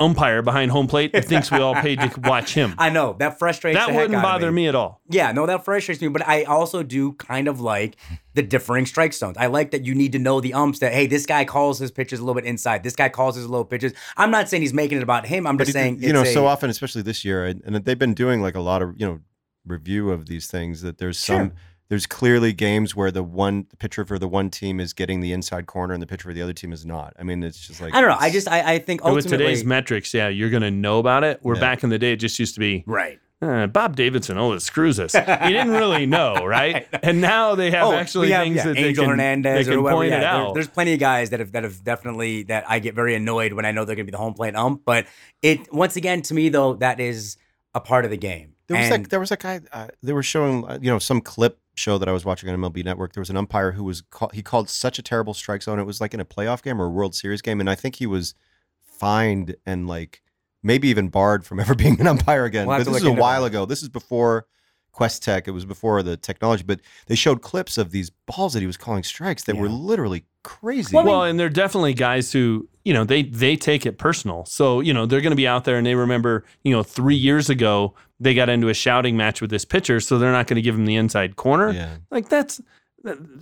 umpire behind home plate that thinks we all paid to watch him. I know that frustrates. that the wouldn't out of bother me at all. Yeah, no, that frustrates me. But I also do kind of like the differing strike zones. I like that you need to know the umps that hey, this guy calls his pitches a little bit inside. This guy calls his low pitches. I'm not saying he's making it about him. I'm But just it- saying you know it's so often especially this year and, and they've been doing like a lot of you know review of these things that there's some Sure. there's clearly games where the one the pitcher for the one team is getting the inside corner and the pitcher for the other team is not i mean it's just like I don't know. I just I, I think But with today's metrics, yeah, you're going to know about it. Where Yeah. back in the day, it just used to be right. uh, Bob Davidson. Oh, it screws us. You didn't really know, right? And now they have actually Oh, we have, things yeah, that Angel they can, Hernandez they or can whoever. point yeah, it there- out. there's plenty of guys that have that have definitely that I get very annoyed when I know they're going to be the home plate ump. But it once again to me though that is a part of the game. There was And- like there was a guy. Uh, they were showing uh, you know some clip show that I was watching on MLB Network. There was an umpire who was call, he called such a terrible strike zone. It was like in a playoff game or a World Series game, and I think he was fined and like maybe even barred from ever being an umpire again. We'll but this is a while ago. This is before QuesTec. It was before the technology, but they showed clips of these balls that he was calling strikes that were literally crazy. well, and they're definitely guys who, you know, they they take it personal. So, you know, they're going to be out there and they remember, you know, 3 years ago they got into a shouting match with this pitcher, so they're not going to give him the inside corner. Yeah. Like that's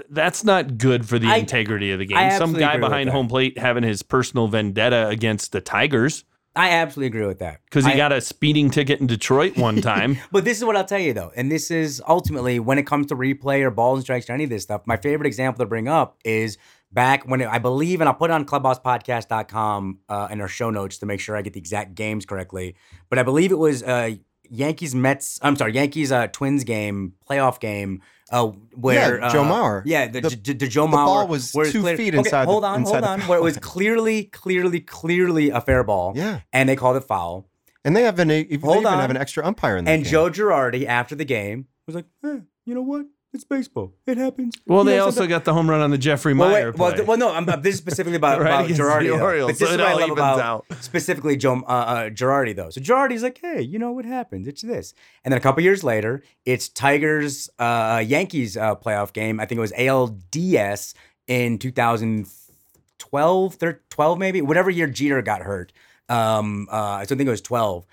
that's not good for the I- integrity of the game. I Some guy agree with behind that. home plate having his personal vendetta against the Tigers I absolutely agree with that cuz he I- got a speeding ticket in Detroit one time. But this is what I'll tell you though, and this is ultimately when it comes to replay or balls and strikes or any of this stuff. My favorite example to bring up is back when it, I believe, and I'll put it on clubhousepodcast.com uh, in our show notes to make sure I get the exact games correctly. But I believe it was uh, Yankees Mets. I'm sorry, Yankees uh, Twins game, playoff game. Uh, where Yeah, Joe uh, Mauer. Yeah, the, The- the, the Joe the Mauer ball was two clear- feet okay, inside the- Hold on, inside hold on. Where it was clearly, clearly, clearly a fair ball. Yeah. and they called it foul. And they have an they even on. have an extra umpire in that And game. Joe Girardi after the game was like, "Eh, you know what? It's baseball. It happens." Well, You they also sometimes- got the home run on the Jeffrey Well, Maier wait, well, play. th- well, no, I'm, this is specifically about, Right about against Girardi. the though. Orioles, But this so is it what I all love evens about out. specifically Joe uh, uh, Girardi, though. So Girardi's like, hey, you know what happens? It's this. And then a couple years later, it's Tigers uh, Yankees uh, playoff game. I think it was ALDS in 2012, thir- 12 maybe, whatever year Jeter got hurt. Um, uh, I don't think it was 12.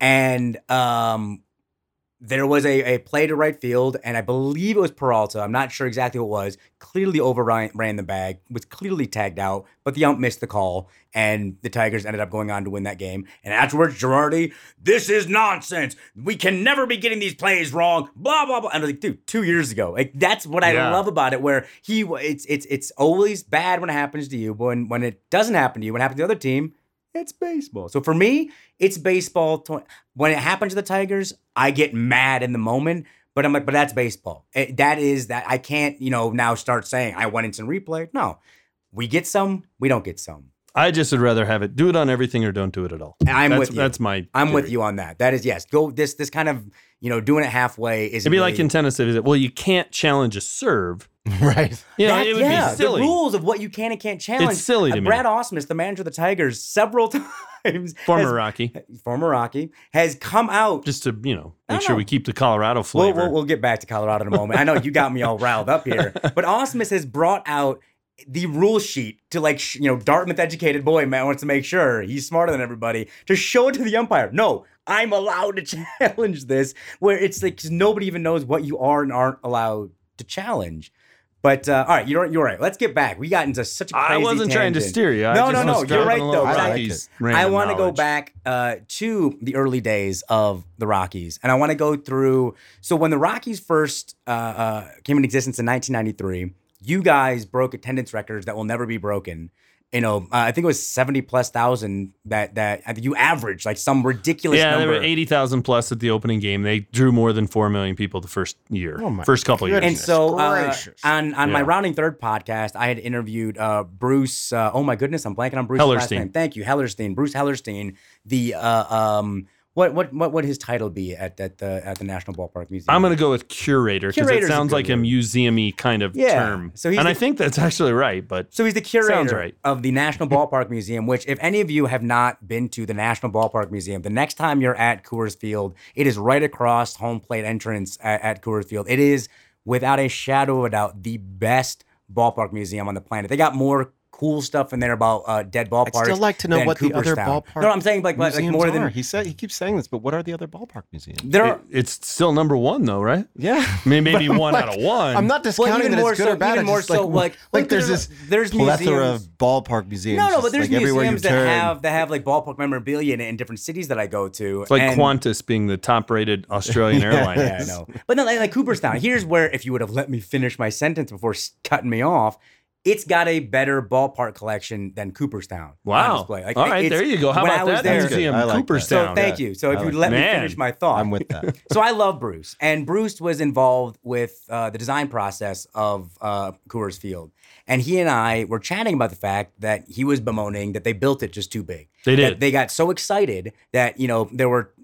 And um, there was a, a play to right field, and I believe it was Peralta. I'm not sure exactly what it was. Clearly overran ran the bag, was clearly tagged out, but the ump missed the call, and the Tigers ended up going on to win that game. And afterwards, Girardi, this is nonsense. We can never be getting these plays wrong. Blah blah blah. And I was like, dude, two years ago, like that's what I Yeah. love about it. Where he, it's it's it's always bad when it happens to you, but when when it doesn't happen to you, when it happens to the other team, it's baseball. So for me, it's baseball. tw- When it happens to the Tigers, I get mad in the moment, but I'm like, but that's baseball. It- that is that I can't, you know, now start saying I went into replay. No, we get some, we don't get some. I just would rather have it do it on everything or don't do it at all. I'm that's, with you. That's my. I'm with you on that. That is yes. Go this this kind of you know doing it halfway is It'd be like in tennis. If it, well, you can't challenge a serve. right. You know, That- it would yeah, be silly. The rules of what you can and can't challenge. It's silly to Uh, me. Brad Ausmus, the manager of the Tigers, several times, Former has- Rocky, former Rocky, has come out just to you know make sure know. we keep the Colorado We'll, flavor. we'll, we'll get back to Colorado in a moment. I know you got me all riled up here, but Ausmus has brought out the rule sheet to like sh- you know Dartmouth educated boy man wants to make sure he's smarter than everybody to show it to the umpire. No, I'm allowed to challenge this. Where it's like 'cause nobody even knows what you are and aren't allowed to challenge. But uh, all right, you're you're right. Let's get back. We got into such a crazy I wasn't trying to steer you. I No, just no, no. You're right though. I like I want to go back uh, to the early days of the Rockies, and I want to go through. So when the Rockies first uh, uh, came into existence in 1993, you guys broke attendance records that will never be broken. You know, uh, I think it was 70 plus thousand that that I think you averaged like some ridiculous Yeah, number. there were eighty thousand plus at the opening game. They drew more than four million people the first year, Oh my first couple years. and so uh, gracious. on on my rounding third podcast, I had interviewed uh, Bruce. Uh, oh my goodness, I'm blanking on Bruce's last Hellerstein. name. Thank you, Hellerstein. Bruce Hellerstein. The uh, um, what what what would his title be at at the at the National Ballpark Museum? I'm going to go with curator because it Curator's a sounds like a museum-y kind of Yeah, term. so he's and the- I think that's actually right. But So he's the curator right. of the National Ballpark Museum, which, if any of you have not been to the National Ballpark Museum, the next time you're at Coors Field, it is right across home plate entrance at, at Coors Field. It is, without a shadow of a doubt, the best ballpark museum on the planet. They got more cool stuff in there about uh, dead ballparks. I'd still like to know than what the other Cooperstown. ballpark. No, I'm saying like like, like more are. than he said. He keeps saying this, but what are the other ballpark museums? there are. it- it's still number one, though, right? Yeah, I mean, maybe one like- out of one. I'm not discounting even that more it's good so- or bad. even more so, like, like- like look, there's there's- this there's plethora museums- of ballpark museums. No, no, but there's like museums that turn. have that have like ballpark memorabilia in, in different cities that I go to. It's like and- Qantas being the top-rated Australian airline. Yeah, I know. But then, like, like Cooperstown, here's where, if you would have let me finish my sentence before cutting me off, it's got a better ballpark collection than Cooperstown. Wow. display. Like, All right, there you go. How when about I was that there- museum, I like that. Cooperstown? So thank you. So if I you like let me that. finish my thought, I'm with that. so I love Bruce, and Bruce was involved with uh, the design process of uh, Coors Field, and he and I were chatting about the fact that he was bemoaning that they built it just too big. They That did. they got so excited that you know there were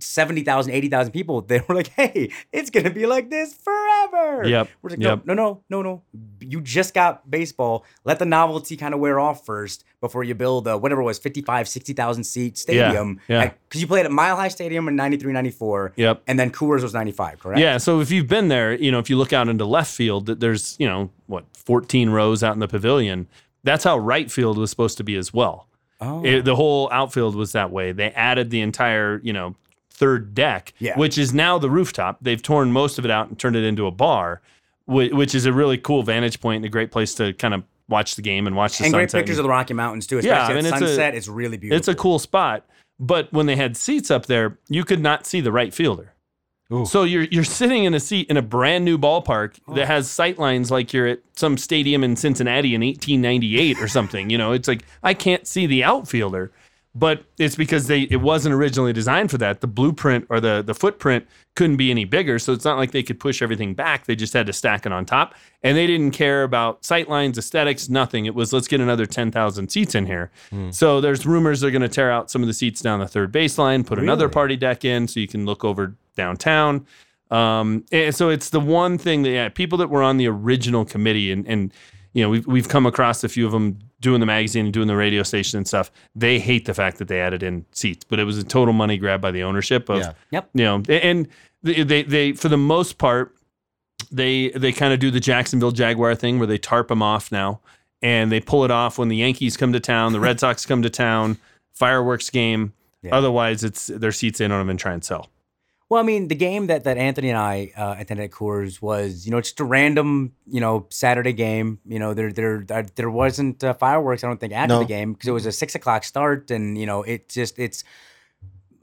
70,000, 80,000 people. They were like, "Hey, it's gonna be like this forever." Yep, We're like, yep. no, no, no, no, no. You just got baseball. Let the novelty kind of wear off first before you build a whatever it was 55, 60,000 seat stadium. yeah. Because you played at Mile High Stadium in 93, 94. Yep. And then Coors was 95, correct? Yeah, so if you've been there, you know, if you look out into left field, th- there's, you know, what, 14 rows out in the pavilion. That's how right field was supposed to be as well. Oh. It- the whole outfield was that way. They added the entire, you know, third deck, Yeah. which is now the rooftop. They've torn most of it out and turned it into a bar, whi- which is a really cool vantage point and a great place to kind of watch the game and watch the and great sunset. pictures of the Rocky Mountains too, Yeah, especially I mean, at it's a- sunset. It's really beautiful. It's a cool spot. But when they had seats up there, you could not see the right fielder. Ooh. So you're you're sitting in a seat in a brand new ballpark Oh. that has sight lines like you're at some stadium in Cincinnati in 1898 or something. You know, it's like I can't see the outfielder. But it's because they it wasn't originally designed for that. The blueprint or the the footprint couldn't be any bigger, so it's not like they could push everything back. They just had to stack it on top, and they didn't care about sightlines, aesthetics, nothing. It was let's get another ten thousand seats in here. So there's rumors they're going to tear out some of the seats down the third baseline, put another party deck in, so you can look over downtown. Um, and so it's the one thing that yeah, people that were on the original committee and and you know we've we've come across a few of them doing the magazine and doing the radio station and stuff. They hate the fact that they added in seats, but it was a total money grab by the ownership of Yeah. Yep. you know and they they, they for the most part they they kind of do the Jacksonville Jaguar thing where they tarp them off now and they pull it off when the Yankees come to town, the Red Sox come to town, fireworks game. Yeah. Otherwise, it's their seats in on them and try and sell. Well, I mean, the game that, that Anthony and I uh, attended at Coors was, you know, just a random, you know, Saturday game. You know, there there there, there wasn't uh, fireworks. I don't think after No. the game because it was a six o'clock start, and you know, it just it's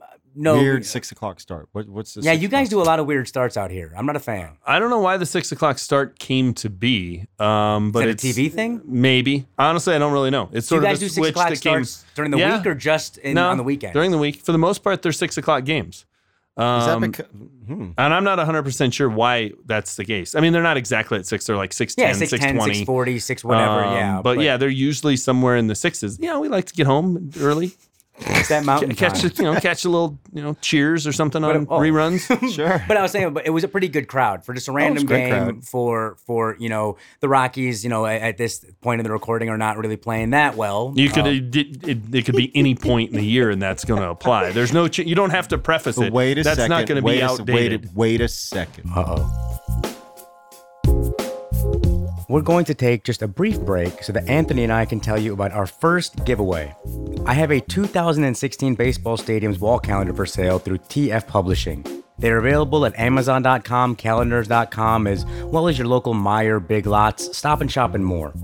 uh, no Weird six o'clock start. What, what's this? Yeah, you guys do a lot of weird starts out here. I'm not a fan. I don't know why the six o'clock start came to be, um, but Is it's a TV thing? Maybe honestly, I don't really know. It's Do you sort of guys a do six o'clock that came during the Yeah. week or just in, no, on the weekend? during the week. For the most part, they're six o'clock games. Um, Is that because? Hmm. and I'm not 100 percent sure why that's the case. I mean, they're not exactly at six; they're like six yeah, ten, six six ten, twenty, six forty, six whatever. Um, yeah, but, yeah, they're usually somewhere in the sixes. Yeah, we like to get home early, it's that mountain catch time. a, you know catch a little you know cheers or something on oh. reruns. Sure. But I was saying, but it was a pretty good crowd for just a was random a great game crowd. for for you know the Rockies. You know, at, at this point in the recording, are not really playing that well. You could Uh, it, it, it could be any point in the year, and that's going to apply. There's no ch- you don't have to preface But it. wait a that's second. not going to wait be a se- outdated. Wait, a- wait a second. Uh-oh. We're going to take just a brief break so that Anthony and I can tell you about our first giveaway. I have a 2016 Baseball Stadiums wall calendar for sale through TF Publishing. They're available at Amazon.com, calendars.com, as well as your local Meijer, Big Lots, Stop and Shop, and more.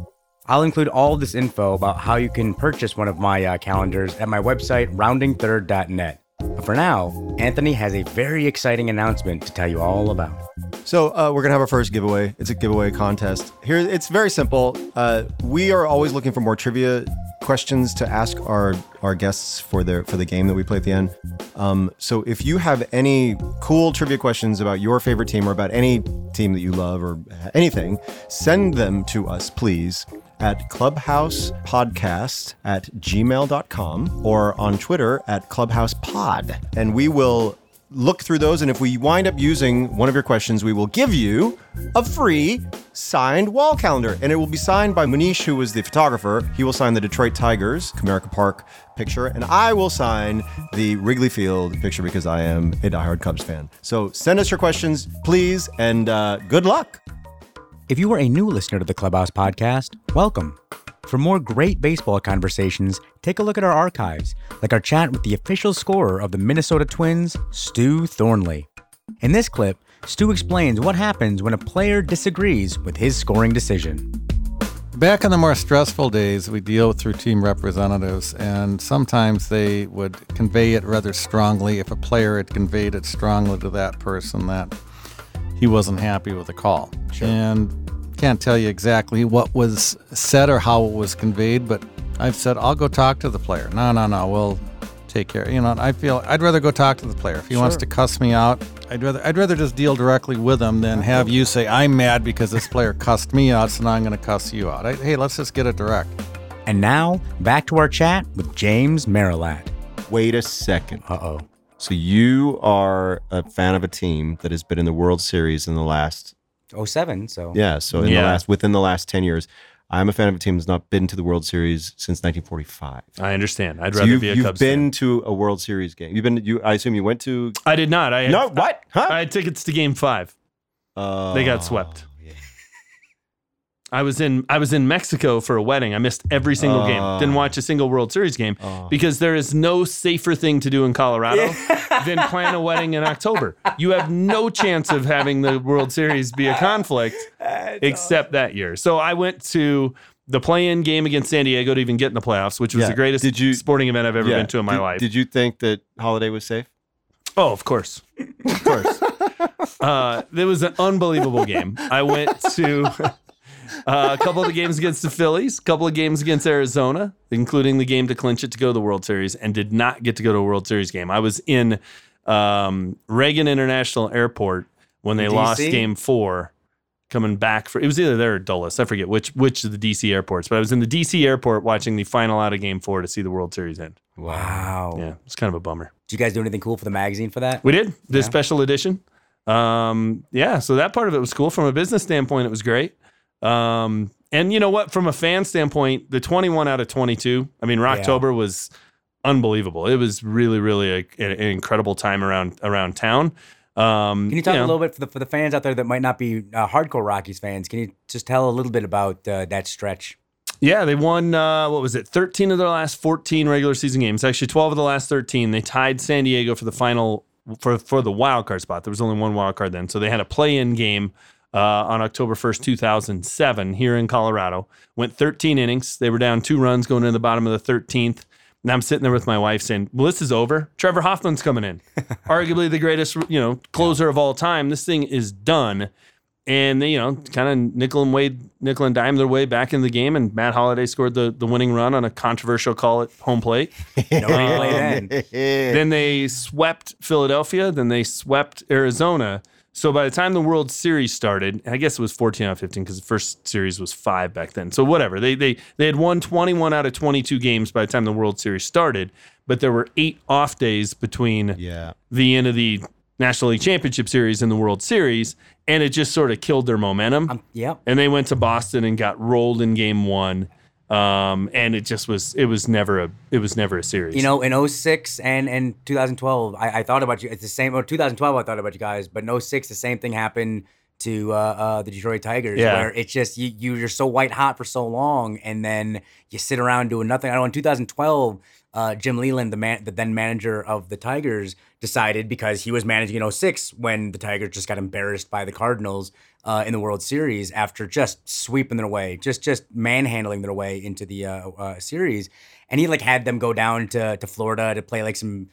I'll include all this info about how you can purchase one of my uh, calendars at my website, roundingthird.net. But for now, Anthony has a very exciting announcement to tell you all about. So uh, we're gonna have our first giveaway. It's a giveaway contest. Here, it's very simple. Uh, we are always looking for more trivia questions to ask our our guests for their for the game that we play at the end. Um, so if you have any cool trivia questions about your favorite team or about any team that you love or anything, send them to us, please. At Clubhouse Podcast at gmail.com or on Twitter at Clubhouse Pod. And we will look through those. And if we wind up using one of your questions, we will give you a free signed wall calendar. And it will be signed by Muneesh, who was the photographer. He will sign the Detroit Tigers, Comerica Park picture. And I will sign the Wrigley Field picture because I am a diehard Cubs fan. So send us your questions, please, and uh, good luck. If you are a new listener to the Clubhouse podcast, welcome. For more great baseball conversations, take a look at our archives, like our chat with the official scorer of the Minnesota Twins, Stew Thornley. In this clip, Stew explains what happens when a player disagrees with his scoring decision. Back in the more stressful days, we deal through team representatives, and sometimes they would convey it rather strongly. If a player had conveyed it strongly to that person, that he wasn't happy with the call. And can't tell you exactly what was said or how it was conveyed, but I've said, I'll go talk to the player. No, no, no, we'll take care. You know, I feel I'd rather go talk to the player. If he wants to cuss me out, I'd rather I'd rather just deal directly with him than have you say I'm mad because this player cussed me out, so now I'm going to cuss you out. I, hey, let's just get it direct. And now, back to our chat with James Merilatt. Wait a second. Uh oh. So you are a fan of a team that has been in the World Series in the last 07, so. yeah. So in Yeah. the last within the last ten years, I'm a fan of a team that's not been to the World Series since 1945. I understand. I'd So rather you've, be a you've Cubs been fan. to a World Series game. You've been. You. I assume you went to. I did not. I had, No. What? Huh? I had tickets to Game Five. Uh, They got swept. I was in I was in Mexico for a wedding. I missed every single Oh. game. Didn't watch a single World Series game Oh. because there is no safer thing to do in Colorado than plan a wedding in October. You have no chance of having the World Series be a conflict except that year. So I went to the play-in game against San Diego to even get in the playoffs, which was Yeah. the greatest Did you- sporting event I've ever Yeah. been to in my did, life. Did you think that Holliday was safe? Oh, of course. Of course. uh, it was an unbelievable game. I went to Uh, a couple of the games against the Phillies, a couple of games against Arizona, including the game to clinch it to go to the World Series, and did not get to go to a World Series game. I was in um, Reagan International Airport when they In lost Game Four, coming back for it was either there or Dulles. I forget which which of the DC airports, but I was in the DC airport watching the final out of Game Four to see the World Series end. Wow. Yeah, it's kind of a bummer. Did you guys do anything cool for the magazine for that? We did the special edition. Um, yeah, so that part of it was cool. From a business standpoint, it was great. Um, and you know what? From a fan standpoint, the 21 out of 22. I mean, Rocktober was unbelievable. It was really, really a, an, an incredible time around around town. Um, Can you talk know, a little bit for the for the fans out there that might not be uh, hardcore Rockies fans? Can you just tell a little bit about uh, that stretch? Yeah, they won. Uh, what was it? Thirteen of their last fourteen regular season games. Actually, twelve of the last thirteen. They tied San Diego for the final for for the wild card spot. There was only one wild card then, so they had a play-in game uh, on October first, two thousand seven, here in Colorado. Went thirteen innings. They were down two runs going into the bottom of the thirteenth. And I'm sitting there with my wife saying, "Well, this is over. Trevor Hoffman's coming in, arguably the greatest, you know, closer of all time. This thing is done." and they, you know, kind of nickel and way, nickel and dime their way back in the game. And Matt Holliday scored the the winning run on a controversial call at home plate. No then. then they swept Philadelphia. Then they swept Arizona. So by the time the World Series started, I guess it was 14 out of 15 because the first series was five back then. So whatever. They they they had won 21 out of 22 games by the time the World Series started, but there were eight off days between Yeah. the end of the National League Championship Series and the World Series, and it just sort of killed their momentum. Um, yep. and they went to Boston and got rolled in Game One, um, and it just was it was never a it was never a series. You know, in 06 and and 2012, I, I thought about you. It's the same. Or 2012, I thought about you guys, but in 06, the same thing happened to uh, uh, the Detroit Tigers, Yeah. where it's just you, you you're so white hot for so long, and then you sit around doing nothing. I know in 2012. Uh, Jim Leyland, the man, the then manager of the Tigers, decided because he was managing in 06 when the Tigers just got embarrassed by the Cardinals uh, in the World Series after just sweeping their way, just just manhandling their way into the uh, uh, series, and he like had them go down to to Florida to play like some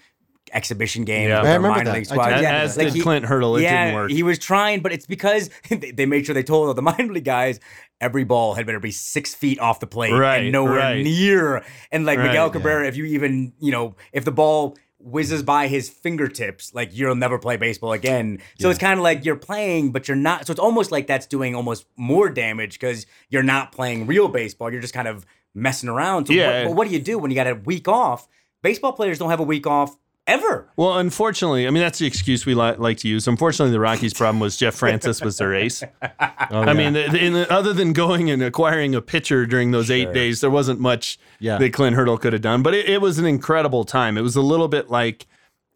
exhibition game. Yeah. I remember that. league I did. Yeah, As like did he- Clint Hurdle. It yeah, didn't work. he was trying, but it's because they they made sure they told all the minor league guys every ball had better be six feet off the plate Right, and nowhere right. near. And like Right, Miguel yeah. Cabrera, if you even you know if the ball whizzes by his fingertips, like you'll never play baseball again. So it's kind of like you're playing, but you're not. So it's almost like that's doing almost more damage because you're not playing real baseball. You're just kind of messing around. So Yeah. what, what do you do when you got a week off? Baseball players don't have a week off ever. Well, unfortunately, I mean that's the excuse we li- like to use. Unfortunately, the Rockies' problem was Jeff Francis was their ace. I mean, the, the, in the- other than going and acquiring a pitcher during those eight days, there wasn't much Yeah. that Clint Hurdle could have done. But it, it was an incredible time. It was a little bit like.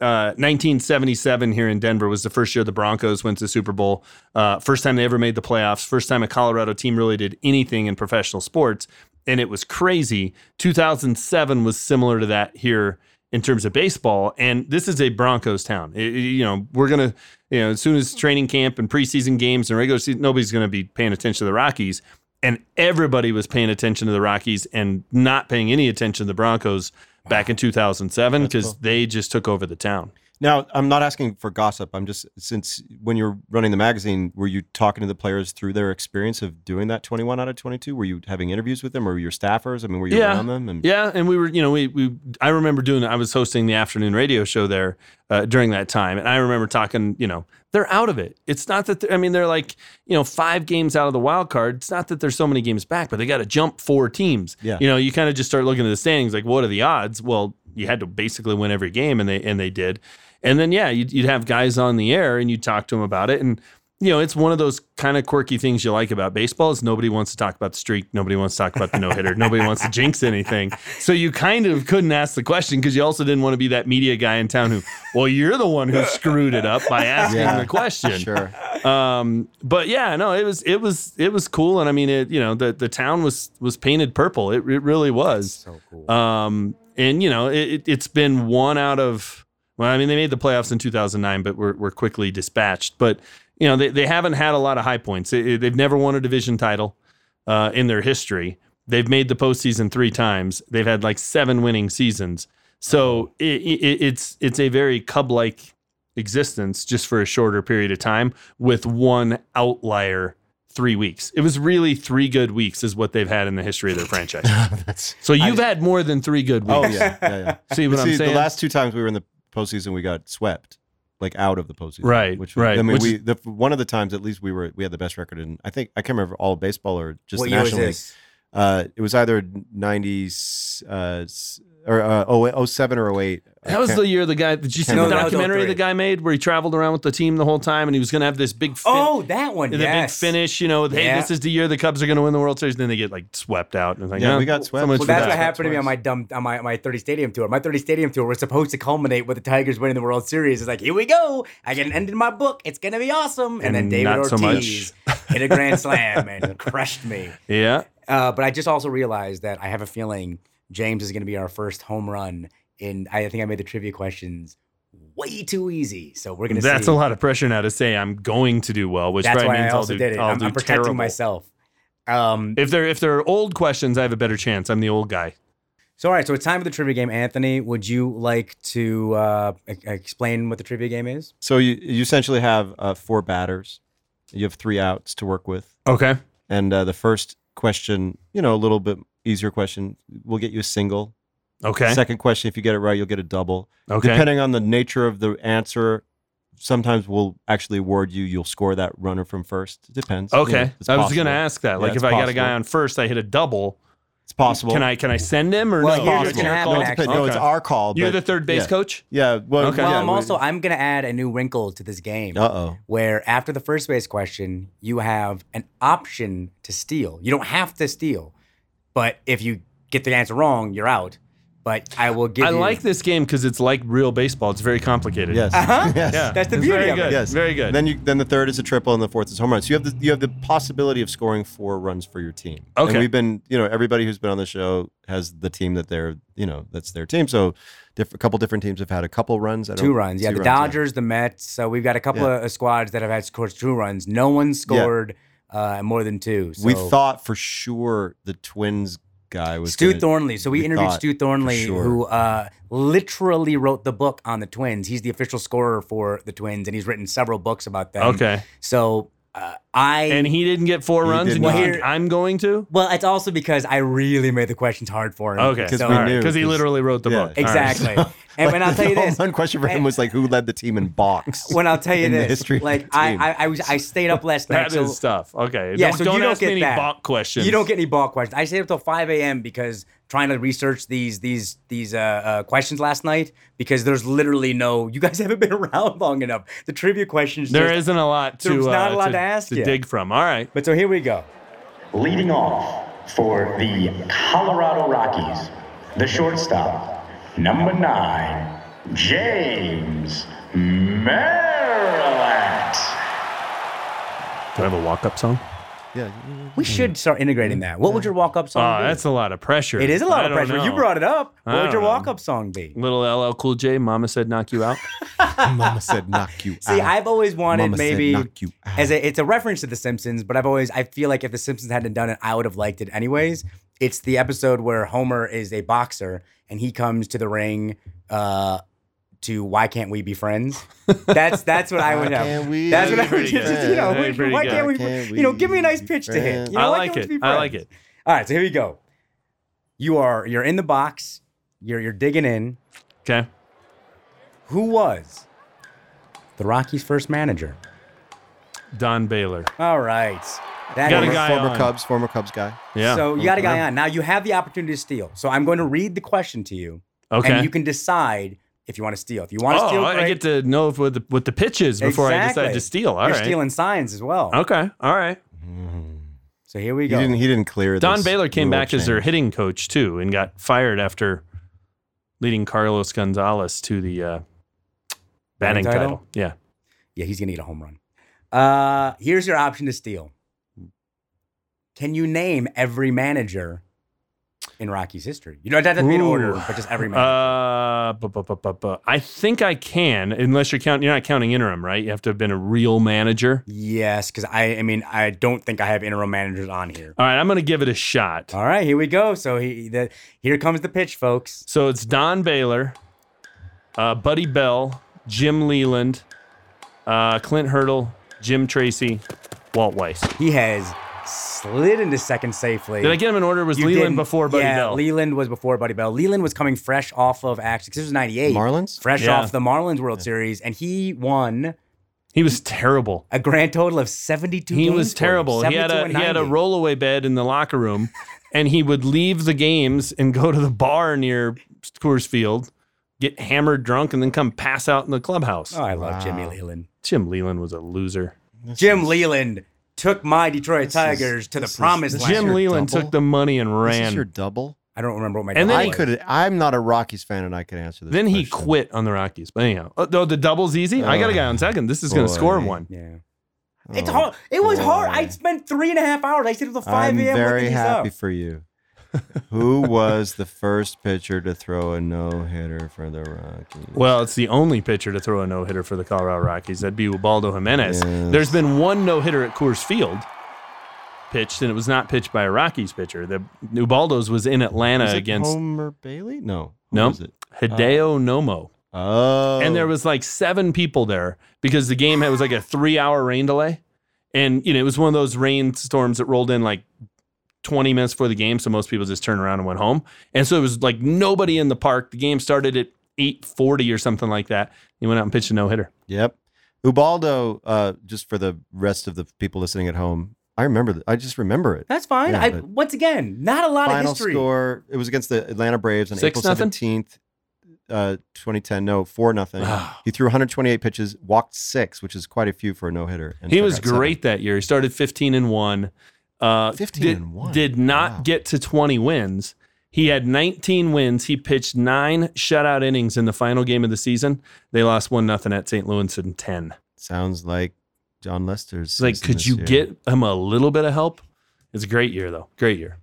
Uh, 1977 here in Denver was the first year the Broncos went to the Super Bowl. Uh, first time they ever made the playoffs. First time a Colorado team really did anything in professional sports, and it was crazy. 2007 was similar to that here in terms of baseball, and this is a Broncos town. It- you know, we're gonna, you know, as soon as training camp and preseason games and regular season, nobody's gonna be paying attention to the Rockies, and everybody was paying attention to the Rockies and not paying any attention to the Broncos back in 2007 because they just took over the town. Now, I'm not asking for gossip. I'm just since when you're running the magazine, were you talking to the players through their experience of doing that 21 out of 22? Were you having interviews with them, or were your staffers? I mean, were you yeah. around them? And yeah, and we were, you know, we we I remember doing. I was hosting the afternoon radio show there uh, during that time, and I remember talking. You know, they're out of it. It's not that they're- I mean they're like you know five games out of the wild card. It's not that there's so many games back, but they got to jump four teams. Yeah. you know, you kind of just start looking at the standings. Like, what are the odds? Well, you had to basically win every game, and they and they did. And then yeah, you'd, you'd have guys on the air, and you'd talk to them about it, and you know, it's one of those kind of quirky things you like about baseball is nobody wants to talk about the streak. Nobody wants to talk about the no hitter. nobody wants to jinx anything. So you kind of couldn't ask the question because you also didn't want to be that media guy in town who, well, you're the one who screwed it up by asking Yeah, the question. sure. Um, but yeah, no, it was it was it was cool, and I mean, it you know the the town was was painted purple. It, it really was. So cool. Um, and you know, it- it's been one out of. Well, I mean, they made the playoffs in 2009, but were, were quickly dispatched. But you know, they, they haven't had a lot of high points. They, they've never won a division title uh, in their history. They've made the postseason three times. They've had like seven winning seasons. So it, it, it's it's a very cub like existence just for a shorter period of time with one outlier three weeks. It was really three good weeks, is what they've had in the history of their franchise. So you've had more than three good weeks. oh yeah, yeah, yeah. See what But I'm see, saying? the last two times we were in the postseason, we got swept, like out of the postseason. Right, Which right, I mean, which we the one of the times at least we were we had the best record in. I think I can't remember all of baseball or just what the year was National League. this? Uh, it was either nineties uh, or uh, oh, 07 or 08. That was the year the guy. Did you see the documentary the guy made where he traveled around with the team the whole time and he was going to have this big fin- Oh, that one. the yes. big finish, you know, with, hey, Yeah. this is the year the Cubs are going to win the World Series. And then they get like swept out. And it's like, Yeah, "Oh, we got swept. so Well, that's that. what happened to me on my dumb on my, my 30 Stadium tour. My 30 Stadium tour was supposed to culminate with the Tigers winning the World Series. It's like, here we go. I get an end in my book. It's gonna be awesome. And, then And David not so Ortiz hit a grand slam and crushed me. Yeah. Uh, but I just also realized that I have a feeling James is gonna be our first home run. In I think I made the trivia questions way too easy. So we're gonna That's see. a lot of pressure now to say I'm going to do well, which That's probably why I means also will do, did it. I'll I'm, do I'm protecting terrible. myself. Um, If they're if they're old questions, I have a better chance. I'm the old guy. so all right, so it's time for the trivia game. Anthony, would you like to uh, e- explain what the trivia game is? So you you essentially have uh, four batters. You have three outs to work with, Okay. and uh, the first question, you know, a little bit easier question, We'll get you a single. Okay. Second question, if you get it right, you'll get a double. Okay. Depending on the nature of the answer, sometimes we'll actually award you. You'll score that runner from first. It depends. You know, Okay. I was going to ask that. Yeah, Like if I got a guy on first, I hit a double. It's possible. Can I can I send him or Well, no? here's It's what's gonna happen, call? No, it depends. no, it's Okay. our call. You're the third base yeah. coach. Yeah. Well, Okay. Well, yeah, I'm we- also I'm gonna add a new wrinkle to this game. Uh oh. Where after the first base question, you have an option to steal. You don't have to steal, but if you get the answer wrong, you're out. But I will give I you. like this game because it's like real baseball. It's very complicated. Yes. Uh-huh. yes. Yeah. That's the It's beauty very of it. good. Yes. Very good. Then you then the third is a triple and the fourth is home run. So you have the you have the possibility of scoring four runs for your team. Okay. And we've been you know everybody who's been on the show has the team that they're you know that's their team. So diff- a couple different teams have had a couple runs. I don't- Two runs, yeah. two the runs, Dodgers, the Mets. So we've got a couple Yeah. of uh, squads that have had scored two runs. No one scored uh, more than two. So We thought for sure the Twins guy was Stew gonna- Thornley. So we, we interviewed thought Stew Thornley, sure. who uh, literally wrote the book on the Twins. He's the official scorer for the Twins, and he's written several books about them. Okay. So uh, I And he didn't get four He runs, did and you not. think I'm going to? well, it's also because I really made the questions hard for him. Okay, 'Cause So- we knew. because he 'cause- literally wrote the yeah. book. All right. exactly. and when I'll tell you this, home run question for him was like who led the team in balks. when I'll tell you in the this, history like I. I, I was, I stayed up last night. That so- is tough. Okay. Yeah, don't, so don't you don't ask get me any that. balk questions. You don't get any ball questions. I stayed up till 5 a.m. because trying to research these these these uh, uh, questions last night because there's literally no. You guys haven't been around long enough. The trivia questions. There just, not a lot to, There's not uh, a lot to, to ask to you. dig from. All right. But so here we go. Leading off for the Colorado Rockies, the shortstop, number nine, James Merilatt. Do I have a walk-up song? Yeah. We should start integrating that. What would your walk up song be? Oh, be? that's a lot of pressure. it is a lot I of don't pressure. You know. brought it up. I What would don't your know. walk up song be? Little LL Cool J. Mama said knock you out. Mama said knock you out. See, out. I've always wanted Mama said maybe knock you out. as a, it's a reference to The Simpsons, but I've always I feel like if The Simpsons hadn't done it, I would have liked it anyways. It's the episode where Homer is a boxer and he comes to the ring uh, to Why Can't We Be Friends? That's that's what I would Why have. can't we that's what I would just, friends? you know, That'd why good. can't we, can't you know, give me a nice be pitch to hit. You know, I like it. I like it. All right, so here we go. You are you're in the box. You're you're digging in. Okay. Who was the Rockies' first manager? Don Baylor. All right. That Got a guy former on. Cubs, former Cubs guy. Yeah. So you got a guy on. Now you have the opportunity to steal. So I'm going to read the question to you. Okay. And you can decide if you want to steal. If you want to oh, steal, I great. get to know what the, what the pitch is before I decide to steal. All You're right. stealing signs as well. Okay. All right. So here we He go. didn't. He didn't clear. Don this Baylor came rule back as their hitting coach too, and got fired after leading Carlos Gonzalez to the uh, batting Batting title. title? Yeah. Yeah, he's gonna get a home run. Uh, here's your option to steal. Can you name every manager in Rocky's history? You know, that doesn't mean order, but just every manager. Uh, bu- bu- bu- I think I can, unless you're counting. You're not counting interim, right? You have to have been a real manager. yes, because I, I mean, I don't think I have interim managers on here. All right, I'm going to give it a shot. All right, here we go. So he, the, here comes the pitch, folks. So it's Don Baylor, uh, Buddy Bell, Jim Leyland, uh, Clint Hurdle, Jim Tracy, Walt Weiss. He has slid into second safely. Did I get him in order? Was You Leyland didn't- before Buddy yeah, Bell? Leyland was before Buddy Bell. Leyland was coming fresh off of actually because this was '98. Marlins? fresh Yeah. off the Marlins World Series, and he won he was terrible. a grand total of 72. He games was for them, terrible. He had a he had a rollaway bed in the locker room, and he would leave the games and go to the bar near Coors Field, get hammered drunk, and then come pass out in the clubhouse. Oh, I love Jimmy Leyland. Jim Leyland was a loser. Jim Leyland took my Detroit is- Tigers to the this promised is land. Jim your Leyland double? took the money and This is ran. your double. I don't remember what my And then I double he- was. could. I'm not a Rockies fan, and I could answer this. Then he quit on the Rockies. But anyhow, oh, though the double's easy. I got a guy on oh, second. This is going to score boy. one. Yeah. It's Oh, hard. It was hard. I spent three and a half hours. I stayed till 5 a.m. I'm very happy up. for you. Who was the first pitcher to throw a no hitter for the Rockies? Well, it's the only pitcher to throw a no hitter for the Colorado Rockies. That'd be Ubaldo Jimenez. Yes. There's been one no hitter at Coors Field pitched, and it was not pitched by a Rockies pitcher. The Ubaldo's was in Atlanta Was it against Homer Bailey. No, Who no? Hideo oh. Nomo. Oh, and there was like seven people there because the game had was like a three hour rain delay and you know it was one of those rainstorms that rolled in like 20 minutes before the game so most people just turned around and went home and so it was like nobody in the park the game started at 8.40 or something like that he went out and pitched a no-hitter Yep. Ubaldo, uh, just for the rest of the people listening at home, I remember. th- I just remember it. That's fine. Yeah, I once again, not a lot Final of history. score. It was against the Atlanta Braves on Six April nothing? seventeenth, uh, twenty ten. No, four nothing. he threw 128 pitches, walked six, which is quite a few for a no hitter. he was great that year he started 15 and 1 uh, 15 did, and one. did not Wow. get to 20 wins he had 19 wins he pitched nine shutout innings in the final game of the season they lost one nothing at st louis in 10 Sounds like Jon Lester's. Like, could this you year. get him a little bit of help? It's a great year, though. Great year.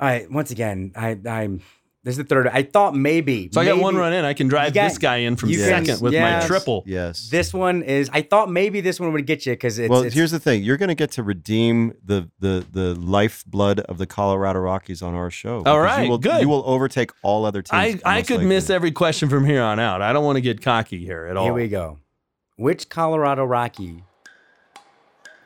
I once again, I I'm this is the third. I thought maybe. So I got one run in. I can drive got- this guy in from you second can- with yes. my triple. Yes. This one is. I thought maybe this one would get you because it's. well, it's- here's the thing: you're going to get to redeem the the the lifeblood of the Colorado Rockies on our show. All right. right, you will, good. You will overtake all other teams. I most could likely. miss every question from here on out. I don't want to get cocky here at all. Here we go. Which Colorado Rocky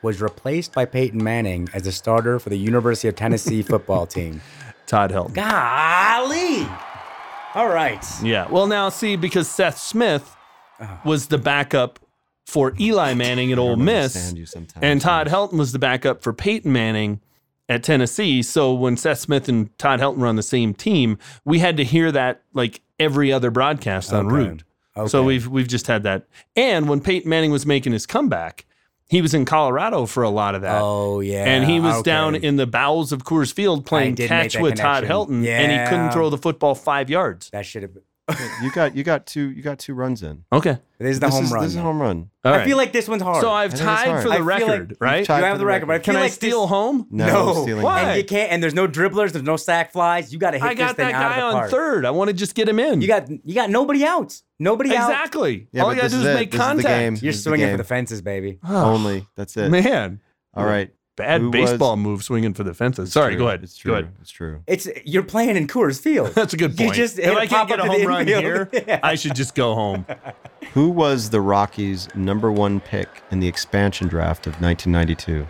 was replaced by Peyton Manning as a starter for the University of Tennessee football team? Todd Helton. Golly! All right. Yeah. Well, now see, because Seth Smith uh-huh. was the backup for Eli Manning at Ole Miss, understand you sometimes. and Todd Helton was the backup for Peyton Manning at Tennessee. So when Seth Smith and Todd Helton were on the same team, we had to hear that like every other broadcast on Okay. Root. So we've we've just had that. And when Peyton Manning was making his comeback, he was in Colorado for a lot of that. Oh yeah. and he was okay. down in the bowels of Coors Field playing catch with Todd connection. Helton, and he couldn't throw the football five yards. That should have. You got you got two you got two runs in. Okay. This is the this home is, run. This is a home run. All I right. feel like this one's hard. so I've I think it's tied for the I feel like record, you've right? tied you for have the the record, but I record. feel Can I like steal this, home? No, No, Why? and you can't. And there's no dribblers. There's no sack flies. You got to hit I got this thing that out guy of the on park. third. I want to just get him in. You got you got nobody out. Nobody out. exactly. Yeah, All but you got to this do is is it. make This is the contact. game. You're This is the swinging for game. the fences, baby. Only that's it. Man, All right. Bad Who baseball was- move swinging for the fences. Sorry, True. go ahead. It's true. Go ahead. It's true. It's you're playing in Coors Field. That's a good point. You just- if it'll I can't get a the home run infield. here, Yeah. I should just go home. Who was the Rockies' number one pick in the expansion draft of 1992?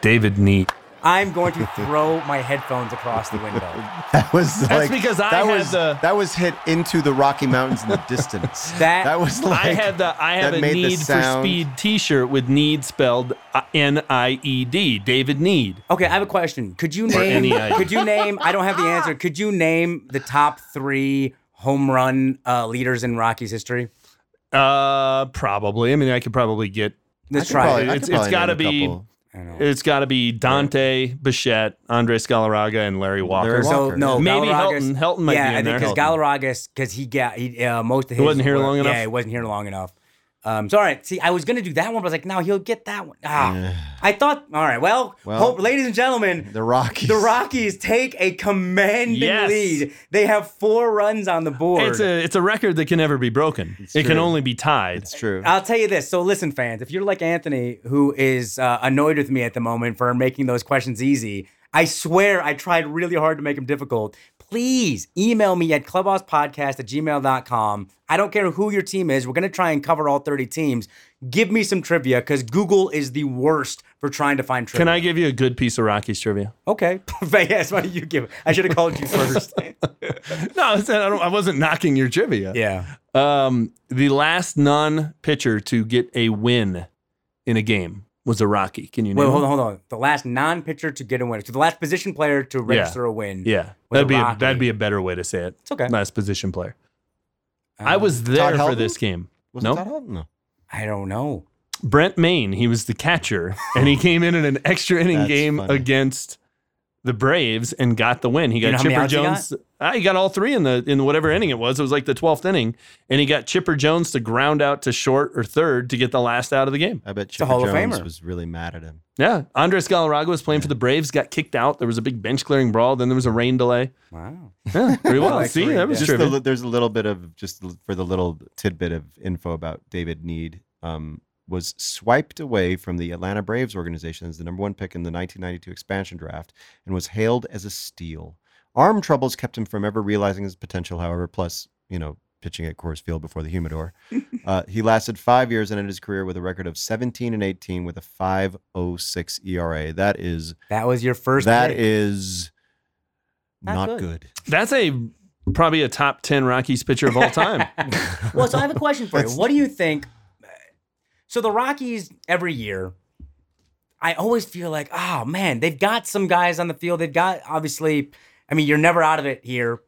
David Nied. I'm going to throw my headphones across the window. That was That's because I that had was the- that was hit into the Rocky Mountains in the distance. That- that was like I had the I have a Need for. Speed T-shirt with Need spelled uh, N I E D. David Nied. Okay, I have a question. Could you name? could you name? I don't have the answer. Could you name the top three home run uh, leaders in Rockies history? Uh, probably. I mean, I could probably get. Let's try. probably- it. I It's- could it's probably gotta be- couple. I know. It's got to be Dante Bichette, Andres Galarraga, and Larry Walker. Larry Walker, no, yeah. Maybe Helton- Helton might yeah, be in I there. think because. Galarragas, because he got he uh, most of his. He wasn't here were- long enough? Yeah, he wasn't here long enough. Um, so all right, see, I was gonna do that one, but I was like, no, he'll get that one. Ah, I thought, all right, well, Well, hope, ladies and gentlemen, The Rockies. the Rockies take a commanding Yes. lead. They have four runs on the board. It's a it's a record that can never be broken. it can only be tied. It's true. I'll tell you this. So listen, fans, if you're like Anthony, who is uh, annoyed with me at the moment for making those questions easy, I swear I tried really hard to make them difficult. Please email me at clubhousepodcast at gmail.com. I don't care who your team is. We're going to try and cover all 30 teams. Give me some trivia because Google is the worst for trying to find trivia. Can I give you a good piece of Rockies trivia? Okay. yes, why don't you give it? I should have called you first. No, I, said I, don't, I wasn't knocking your trivia. yeah. Um, the last non-pitcher to get a win in a game was a Rocky. Can you name? Wait, hold on, hold on. The last non-pitcher to get a win. So the last position player to register a win. Yeah, was that'd be a, that'd be a better way to say it. It's okay. Last position player. Uh, I was there for this game. Was no, it Todd Helton? No. I don't know. Brent Mayne. He was the catcher, and he came in in an extra inning game funny. against the Braves and got the win. He You know got Chipper outs he got? Jones. Ah, he got all three in the in whatever inning it was. It was like the twelfth inning, and he got Chipper Jones to ground out to short or third to get the last out of the game. I bet Chipper Hall of Jones Famer. was really mad at him. Yeah, Andres Galarraga was playing for the Braves, got kicked out. There was a big bench clearing brawl. Then there was a rain delay. Wow. Yeah, pretty well. like See, that was yeah. Just the, there's a little bit of just for the little tidbit of info about David Nied. Um, was swiped away from the Atlanta Braves organization as the number one pick in the 1992 expansion draft and was hailed as a steal. Arm troubles kept him from ever realizing his potential, however, plus, you know, pitching at Coors Field before the humidor. uh, he lasted five years and ended his career with a record of 17 and 18 with a 5.06 ERA. That is That was your first. that pick. is Not not, good. good. That's a probably a top ten Rockies pitcher of all time. well, so I have a question for you. What do you think? So the Rockies every year, I always feel like, oh man, they've got some guys on the field. They've got obviously. I mean, you're never out of it here.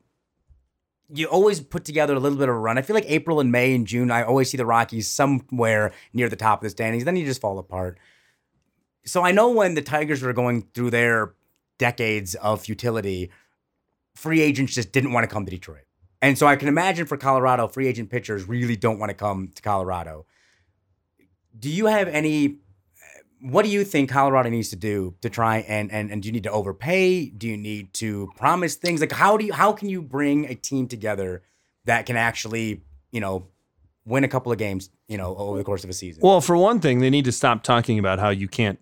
You always put together a little bit of a run. I feel like April and May and June, I always see the Rockies somewhere near the top of the standings. Then you just fall apart. So I know when the Tigers were going through their decades of futility, free agents just didn't want to come to Detroit. And so I can imagine for Colorado, free agent pitchers really don't want to come to Colorado. Do you have any? What do you think Colorado needs to do to try and and and do you need to overpay? Do you need to promise things? Like how do you how can you bring a team together that can actually you know win a couple of games you know over the course of a season? Well, for one thing, they need to stop talking about how you can't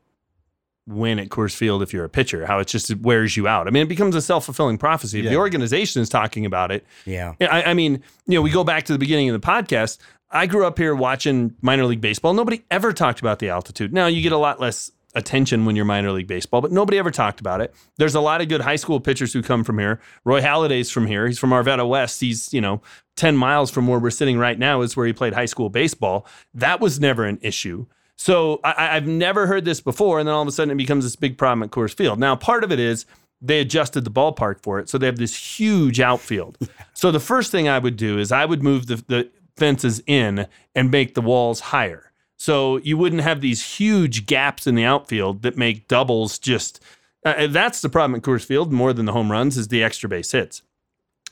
win at Coors Field if you're a pitcher, how it just wears you out. I mean, it becomes a self fulfilling prophecy. If the organization is talking about it, yeah, Yeah, I, I mean, you know, we go back to the beginning of the podcast. I grew up here watching minor league baseball. Nobody ever talked about the altitude. Now you get a lot less attention when you're minor league baseball, but nobody ever talked about it. There's a lot of good high school pitchers who come from here. Roy Halladay's from here. He's from Arvada West. He's, you know, 10 miles from where we're sitting right now is where he played high school baseball. That was never an issue. So I, I've never heard this before. And then all of a sudden it becomes this big problem at Coors Field. Now, part of it is they adjusted the ballpark for it. So they have this huge outfield. So the first thing I would do is I would move the, the fences in and make the walls higher. So you wouldn't have these huge gaps in the outfield that make doubles just. Uh, that's the problem at Coors Field more than the home runs is the extra base hits.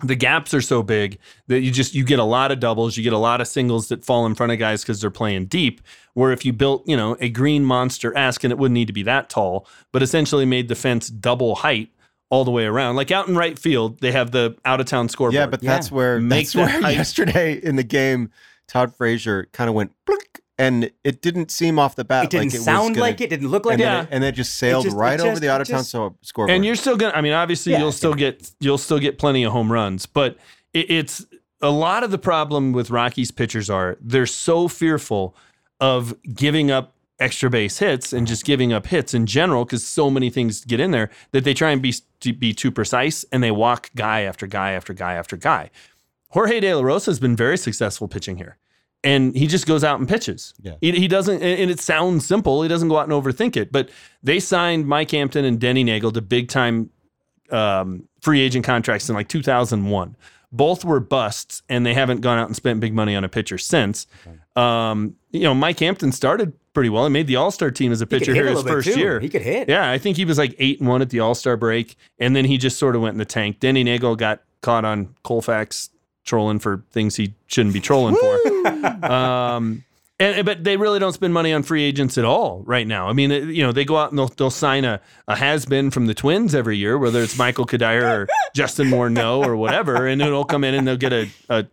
The gaps are so big that you just you get a lot of doubles, you get a lot of singles that fall in front of guys because they're playing deep. Where if you built, you know, a green monster esque, and it wouldn't need to be that tall, but essentially made the fence double height all the way around. Like out in right field, they have the out of town scoreboard. Yeah, but that's Yeah. where Make that's that where height- yesterday in the game, Todd Frazier kind of went blink, and it didn't seem off the bat it didn't like it was sound gonna- like it. Didn't look like and, it. then Yeah. it, and it just sailed just- it right over the out of town just- scoreboard. and you're still gonna. I mean, obviously, Yeah, you'll still get you'll still get plenty of home runs, but it, it's a lot of the problem with Rockies pitchers are they're so fearful of giving up extra base hits and just giving up hits in general because so many things get in there that they try and be to be too precise and they walk guy after guy after guy after guy. Jorge De La Rosa has been very successful pitching here. And he just goes out and pitches. Yeah. He, he doesn't, and it sounds simple. He doesn't go out and overthink it. But they signed Mike Hampton and Denny Neagle to big time um, free agent contracts in like 2001. Both were busts, and they haven't gone out and spent big money on a pitcher since. Um, you know, Mike Hampton started pretty well. He made the All Star team as a pitcher hit here his first year. He could hit. Yeah, I think he was like eight and one at the All Star break, and then he just sort of went in the tank. Denny Neagle got caught on Colfax trolling for things he shouldn't be trolling for. um, and but they really don't spend money on free agents at all right now. I mean, you know, they go out and they'll, they'll sign a, a has been from the Twins every year, whether it's Michael Cuddyer or Justin Morneau or whatever, and it'll come in and they'll get a, a,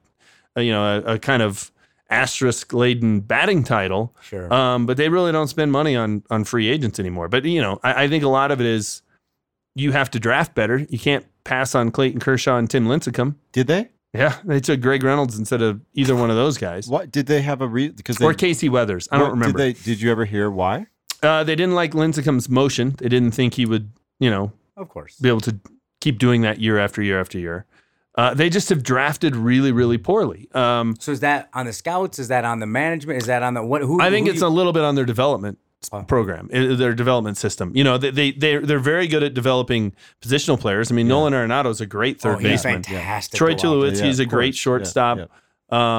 a you know a, a kind of asterisk laden batting title. Sure. Um, but they really don't spend money on on free agents anymore. But you know, I, I think a lot of it is you have to draft better. You can't pass on Clayton Kershaw and Tim Lincecum. Did they? Yeah, they took Greg Reynolds instead of either one of those guys. What did they have a reason? Because or Casey Weathers. I don't what- remember. Did, they, did you ever hear why? uh, they didn't like Lincecum's motion. They didn't think he would, you know, Of course. be able to keep doing that year after year after year. Uh, they just have drafted really, really poorly. Um, So is that on the scouts? Is that on the management? Is that on the what? Who? I think who it's you- a little bit on their development Oh. program, their development system. You know, they they they're, they're very good at developing positional players. I mean, Nolan Arenado is a great third oh, he's baseman. fantastic. Troy to watch. Tulowitzki's Yeah, a great shortstop. Yeah,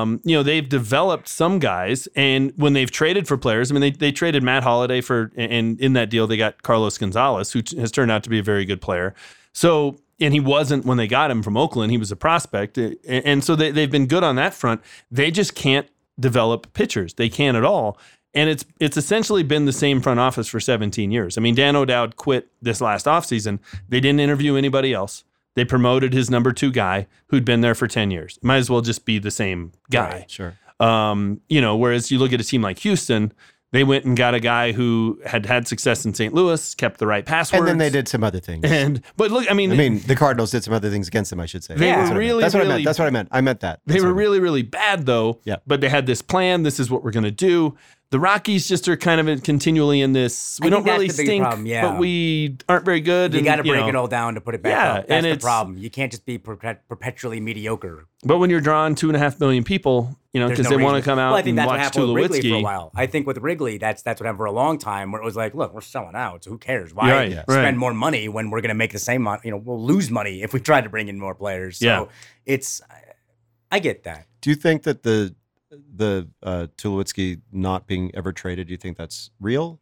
Um, you know, they've developed some guys, and when they've traded for players, I mean, they, they traded Matt Holliday for, and in that deal, they got Carlos Gonzalez, who t- has turned out to be a very good player. So, and he wasn't when they got him from Oakland, he was a prospect. And, so they, they've been good on that front. They just can't develop pitchers. They can't at all. And it's it's essentially been the same front office for 17 years. I mean, Dan O'Dowd quit this last offseason. They didn't interview anybody else. They promoted his number two guy who'd been there for 10 years. Might as well just be the same guy. Right. Sure. Um, you know, whereas you look at a team like Houston, they went and got a guy who had had success in St. Louis, kept the right password, And then they did some other things. And but look, I mean, I mean, the Cardinals did some other things against them. I should say. They That's were what I meant. really, That's what I really- meant. That's what I meant. I meant that. they were I meant. really, really bad though. Yeah. But they had this plan. This is what we're going to do. The Rockies just are kind of continually in this. We I don't really the big stink, problem, yeah. but we aren't very good. You got to break know. it all down to put it back Yeah, up. That's and the it's- problem. You can't just be perpetually mediocre. But when you're drawing two and a half million people, you know, because no they want to come out Well, I think and that's what watch happened with Wrigley for a while. I think with Wrigley, that's that's what happened for a long time, where it was like, look, we're selling out, so who cares? Why Right, Yeah. spend right. more money when we're going to make the same money? You know, we'll lose money if we try to bring in more players. So Yeah. it's, I get that. Do you think that the the uh, Tulowitzki not being ever traded? Do you think that's real?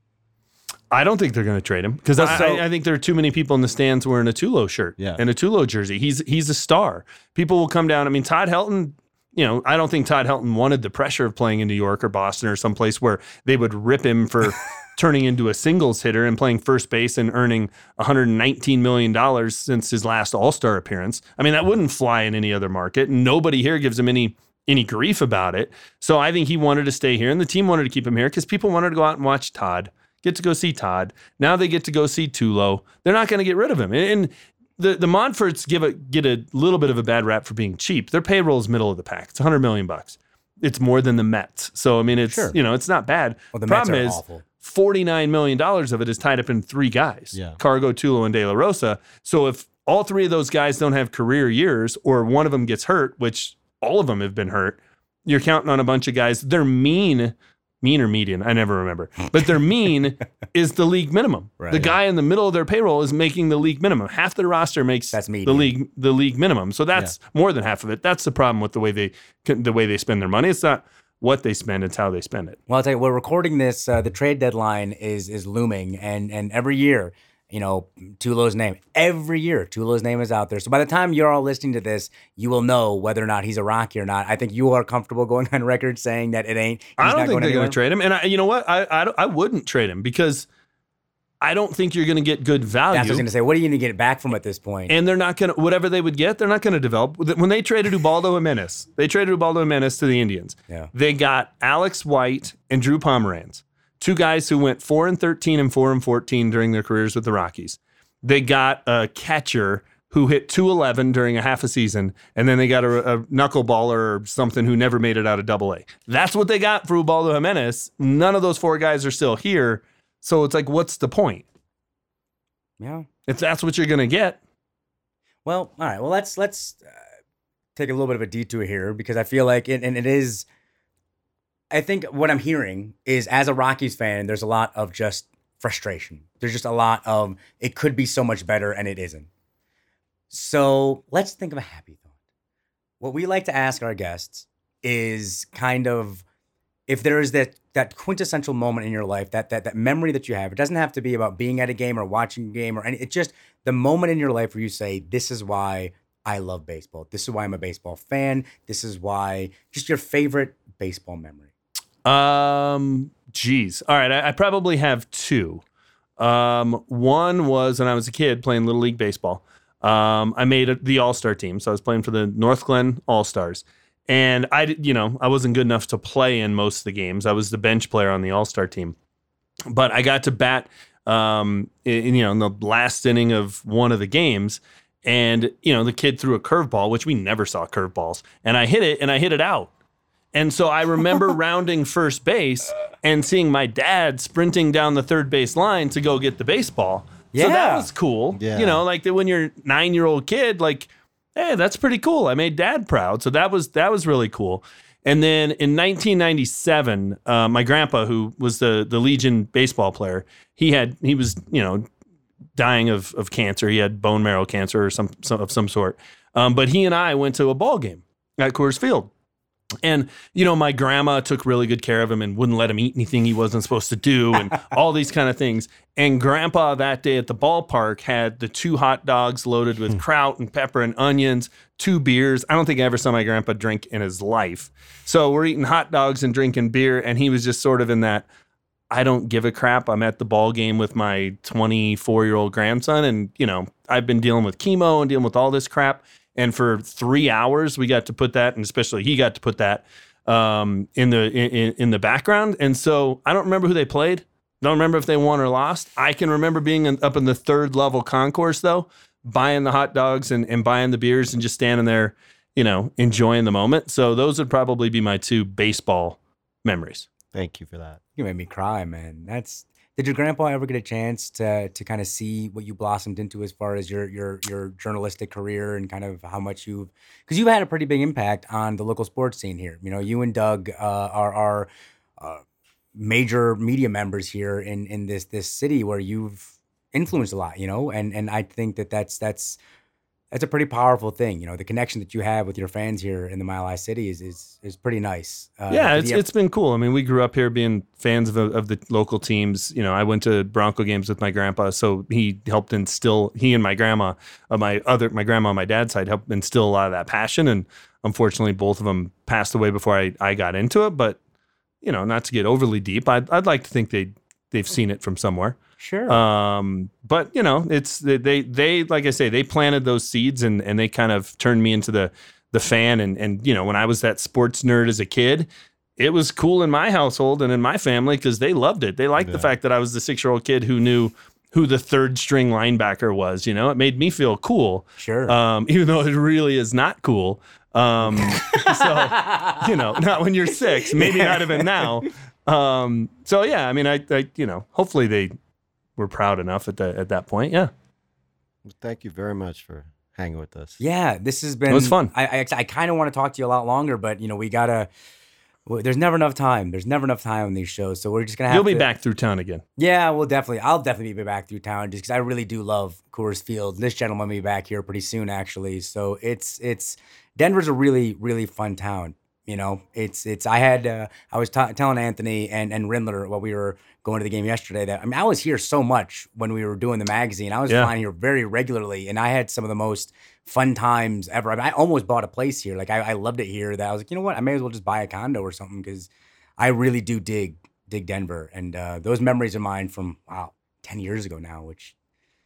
I don't think they're going to trade him because I, So- I, I think there are too many people in the stands wearing a Tulo shirt Yeah. and a Tulo jersey. He's he's a star. People will come down. I mean, Todd Helton. You know, I don't think Todd Helton wanted the pressure of playing in New York or Boston or someplace where they would rip him for turning into a singles hitter and playing first base and earning 119 million dollars since his last All Star appearance. I mean, that wouldn't fly in any other market. Nobody here gives him any any grief about it. So I think he wanted to stay here, and the team wanted to keep him here because people wanted to go out and watch Todd get to go see Todd. Now they get to go see Tulo. They're not going to get rid of him. And, the the Monforts give a get a little bit of a bad rap for being cheap. Their payroll is middle of the pack. It's 100 million bucks. It's more than the Mets. So I mean, it's Sure. you know, it's not bad. Well, the Mets Problem are is, awful. 49 million dollars of it is tied up in three guys: Yeah. Cargo, Tulo, and De La Rosa. So if all three of those guys don't have career years, or one of them gets hurt, which all of them have been hurt, you're counting on a bunch of guys. They're mean, mean or median, I never remember. But their mean is the league minimum. Right. the guy in the middle of their payroll is making the league minimum. Half their roster makes That's the league the league minimum. So that's more than half of it. That's the problem with the way they the way they spend their money. It's not what they spend; it's how they spend it. Well, I'll tell you, we're recording this. Uh, the trade deadline is is looming, and and every year, you know, Tulo's name. Every year, Tulo's name is out there. So by the time you're all listening to this, you will know whether or not he's a Rocky or not. I think you are comfortable going on record saying that it ain't. He's I don't not think they're going to trade him. And I, you know what? I, I I wouldn't trade him because I don't think you're going to get good value. That's what I was going to say. What are you going to get back from at this point? and they're not going to whatever they would get. They're not going to develop. When they traded Ubaldo Jimenez, they traded Ubaldo Jimenez to the Indians. Yeah. They got Alex White and Drew Pomeranz, two guys who went four and thirteen and four and fourteen during their careers with the Rockies. They got a catcher who hit 211 during a half a season, and then they got a, a knuckleballer or something who never made it out of double A. That's what they got for Ubaldo Jimenez. None of those four guys are still here. So it's like, what's the point? yeah. If that's what you're going to get, Well, all right. Well, let's let's uh, take a little bit of a detour here because I feel like it, and it is. I think what I'm hearing is, as a Rockies fan, there's a lot of just frustration. There's just a lot of it could be so much better and it isn't. So let's think of a happy thought. What we like to ask our guests is kind of if there is that that quintessential moment in your life, that that that memory that you have. It doesn't have to be about being at a game or watching a game or any. It's just the moment in your life where you say, "This is why I love baseball. This is why I'm a baseball fan. This is why." Just your favorite baseball memory. Um, geez. All right, I, I probably have two. Um, one was when I was a kid playing little league baseball. Um, I made a, the All Star team, so I was playing for the Northglenn All Stars, and I, you know, I wasn't good enough to play in most of the games. I was the bench player on the All Star team, but I got to bat, um, in, you know, in the last inning of one of the games, and you know the kid threw a curveball, which we never saw curveballs, and I hit it and I hit it out. And so I remember rounding first base and seeing my dad sprinting down the third base line to go get the baseball. Yeah. So that was cool. Yeah. You know, like that when you're nine year old kid, like, hey, that's pretty cool. I made dad proud. So that was that was really cool. And then in 1997, uh, my grandpa, who was the the Legion baseball player, he had he was you know dying of of cancer. He had bone marrow cancer or some, some of some sort. Um, but he and I went to a ball game at Coors Field. And you know, my grandma took really good care of him and wouldn't let him eat anything he wasn't supposed to do, and all these kind of things. And grandpa that day at the ballpark had the two hot dogs loaded with hmm. kraut and pepper and onions, two beers. I don't think I ever saw my grandpa drink in his life. So we're eating hot dogs and drinking beer, and he was just sort of in that I don't give a crap. I'm at the ball game with my 24 year old grandson, and you know I've been dealing with chemo and dealing with all this crap. And for three hours, we got to put that, and especially he got to put that um, in the in, in the background. And so I don't remember who they played. Don't remember if they won or lost. I can remember being in, up in the third level concourse though, buying the hot dogs and, and buying the beers and just standing there, you know, enjoying the moment. So those would probably be my two baseball memories. Thank you for that. You made me cry, man. That's did your grandpa ever get a chance to to kind of see what you blossomed into as far as your your your journalistic career and kind of how much you've because you've had a pretty big impact on the local sports scene here. You know, you and Doug uh, are are uh, major media members here in in this this city where you've influenced a lot. You know, and and I think that that's that's that's a pretty powerful thing. You know, the connection that you have with your fans here in the Mile High City is is is pretty nice. Uh, yeah, it's have- it's been cool. I mean, we grew up here being fans of, of the local teams. You know, I went to Bronco games with my grandpa, so he helped instill. He and my grandma, uh, my other my grandma on my dad's side, helped instill a lot of that passion. And unfortunately, both of them passed away before I, I got into it. But you know, not to get overly deep, I'd I'd like to think they they've seen it from somewhere. sure. Um, but you know, it's they, they like I say, they planted those seeds and and they kind of turned me into the the fan and and you know, when I was that sports nerd as a kid, it was cool in my household and in my family because they loved it. They liked the fact that I was the six year old kid who knew who the third string linebacker was. You know, it made me feel cool. Sure. Um, even though it really is not cool. Um, so you know, not when you're six, maybe not even now. Um, so yeah, I mean, I, I, you know, hopefully they were proud enough at that at that point. Yeah, Well, thank you very much for hanging with us. Yeah, this has been. It was fun. I I, I kind of want to talk to you a lot longer, but you know we gotta. well, There's never enough time. There's never enough time on these shows, so we're just gonna have. you'll be to- back through town again. Yeah, well, definitely. I'll definitely be back through town just because I really do love Coors Field. This gentleman will be back here pretty soon, actually. So it's it's Denver's a really really fun town. You know, it's it's. I had uh, I was t- telling Anthony and and Rindler while we were going to the game yesterday that I mean I was here so much when we were doing the magazine. I was Yeah. flying here very regularly, and I had some of the most fun times ever. I, mean, I almost bought a place here. Like I, I loved it here. That I was like, you know what, I may as well just buy a condo or something because I really do dig dig Denver, and uh, those memories of mine from wow ten years ago now. Which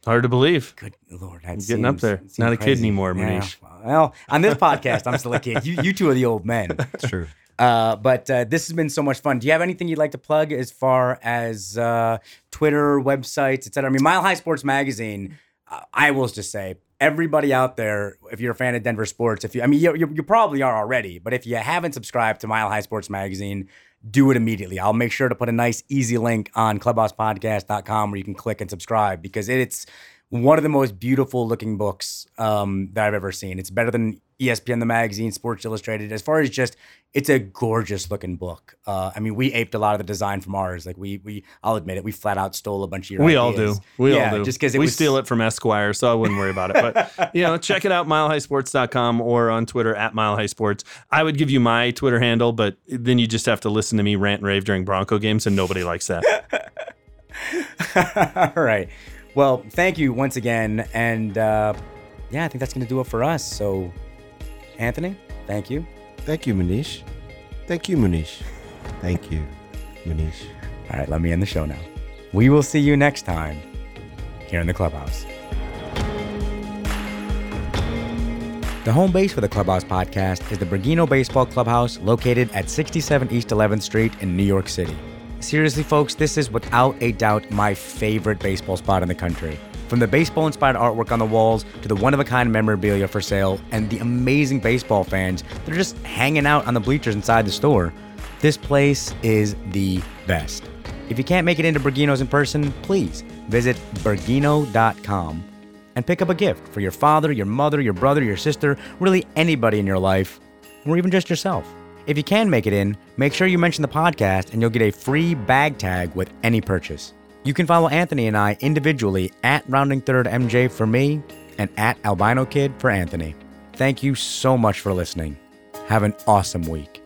Hard to believe. good lord, that Getting up there. seems Not a kid crazy. anymore, Yeah. Well, on this podcast, I'm still a kid. You you two are the old men. It's true. Uh, but uh, this has been so much fun. Do you have anything you'd like to plug as far as uh, Twitter, websites, etc.? I mean, Mile High Sports Magazine. Uh, I will just say, everybody out there, if you're a fan of Denver sports, if you, I mean, you, you, you probably are already, but if you haven't subscribed to Mile High Sports Magazine, do it immediately. I'll make sure to put a nice, easy link on clubhousepodcast.com where you can click and subscribe because it's one of the most beautiful looking books um, that I've ever seen. It's better than ESPN, the magazine, Sports Illustrated. As far as just, it's a gorgeous looking book. Uh, I mean, we aped a lot of the design from ours. Like we, we, I'll admit it, we flat out stole a bunch of your. We all do. We yeah, all do. Just because we was steal it from Esquire, so I wouldn't worry about it. But you know, check it out, milehighsports.com or on Twitter at milehighsports. I would give you my Twitter handle, but then you just have to listen to me rant and rave during Bronco games, and nobody likes that. All right. Well, thank you once again, and uh, yeah, I think that's going to do it for us. So, Anthony, thank you. Thank you, Muneesh. Thank you, Muneesh. Thank you, Muneesh. All right, let me end the show now. We will see you next time here in the clubhouse. The home base for the Clubhouse podcast is the Bergino Baseball Clubhouse located at 67 East 11th Street in New York City. Seriously, folks, this is without a doubt my favorite baseball spot in the country. From the baseball inspired artwork on the walls to the one of a kind memorabilia for sale and the amazing baseball fans that are just hanging out on the bleachers inside the store, this place is the best. If you can't make it into Bergino's in person, please visit Bergino.com and pick up a gift for your father, your mother, your brother, your sister, really anybody in your life, or even just yourself. If you can make it in, make sure you mention the podcast and you'll get a free bag tag with any purchase. You can follow Anthony and I individually at Rounding Third MJ for me and at Albino Kid for Anthony. Thank you so much for listening. Have an awesome week.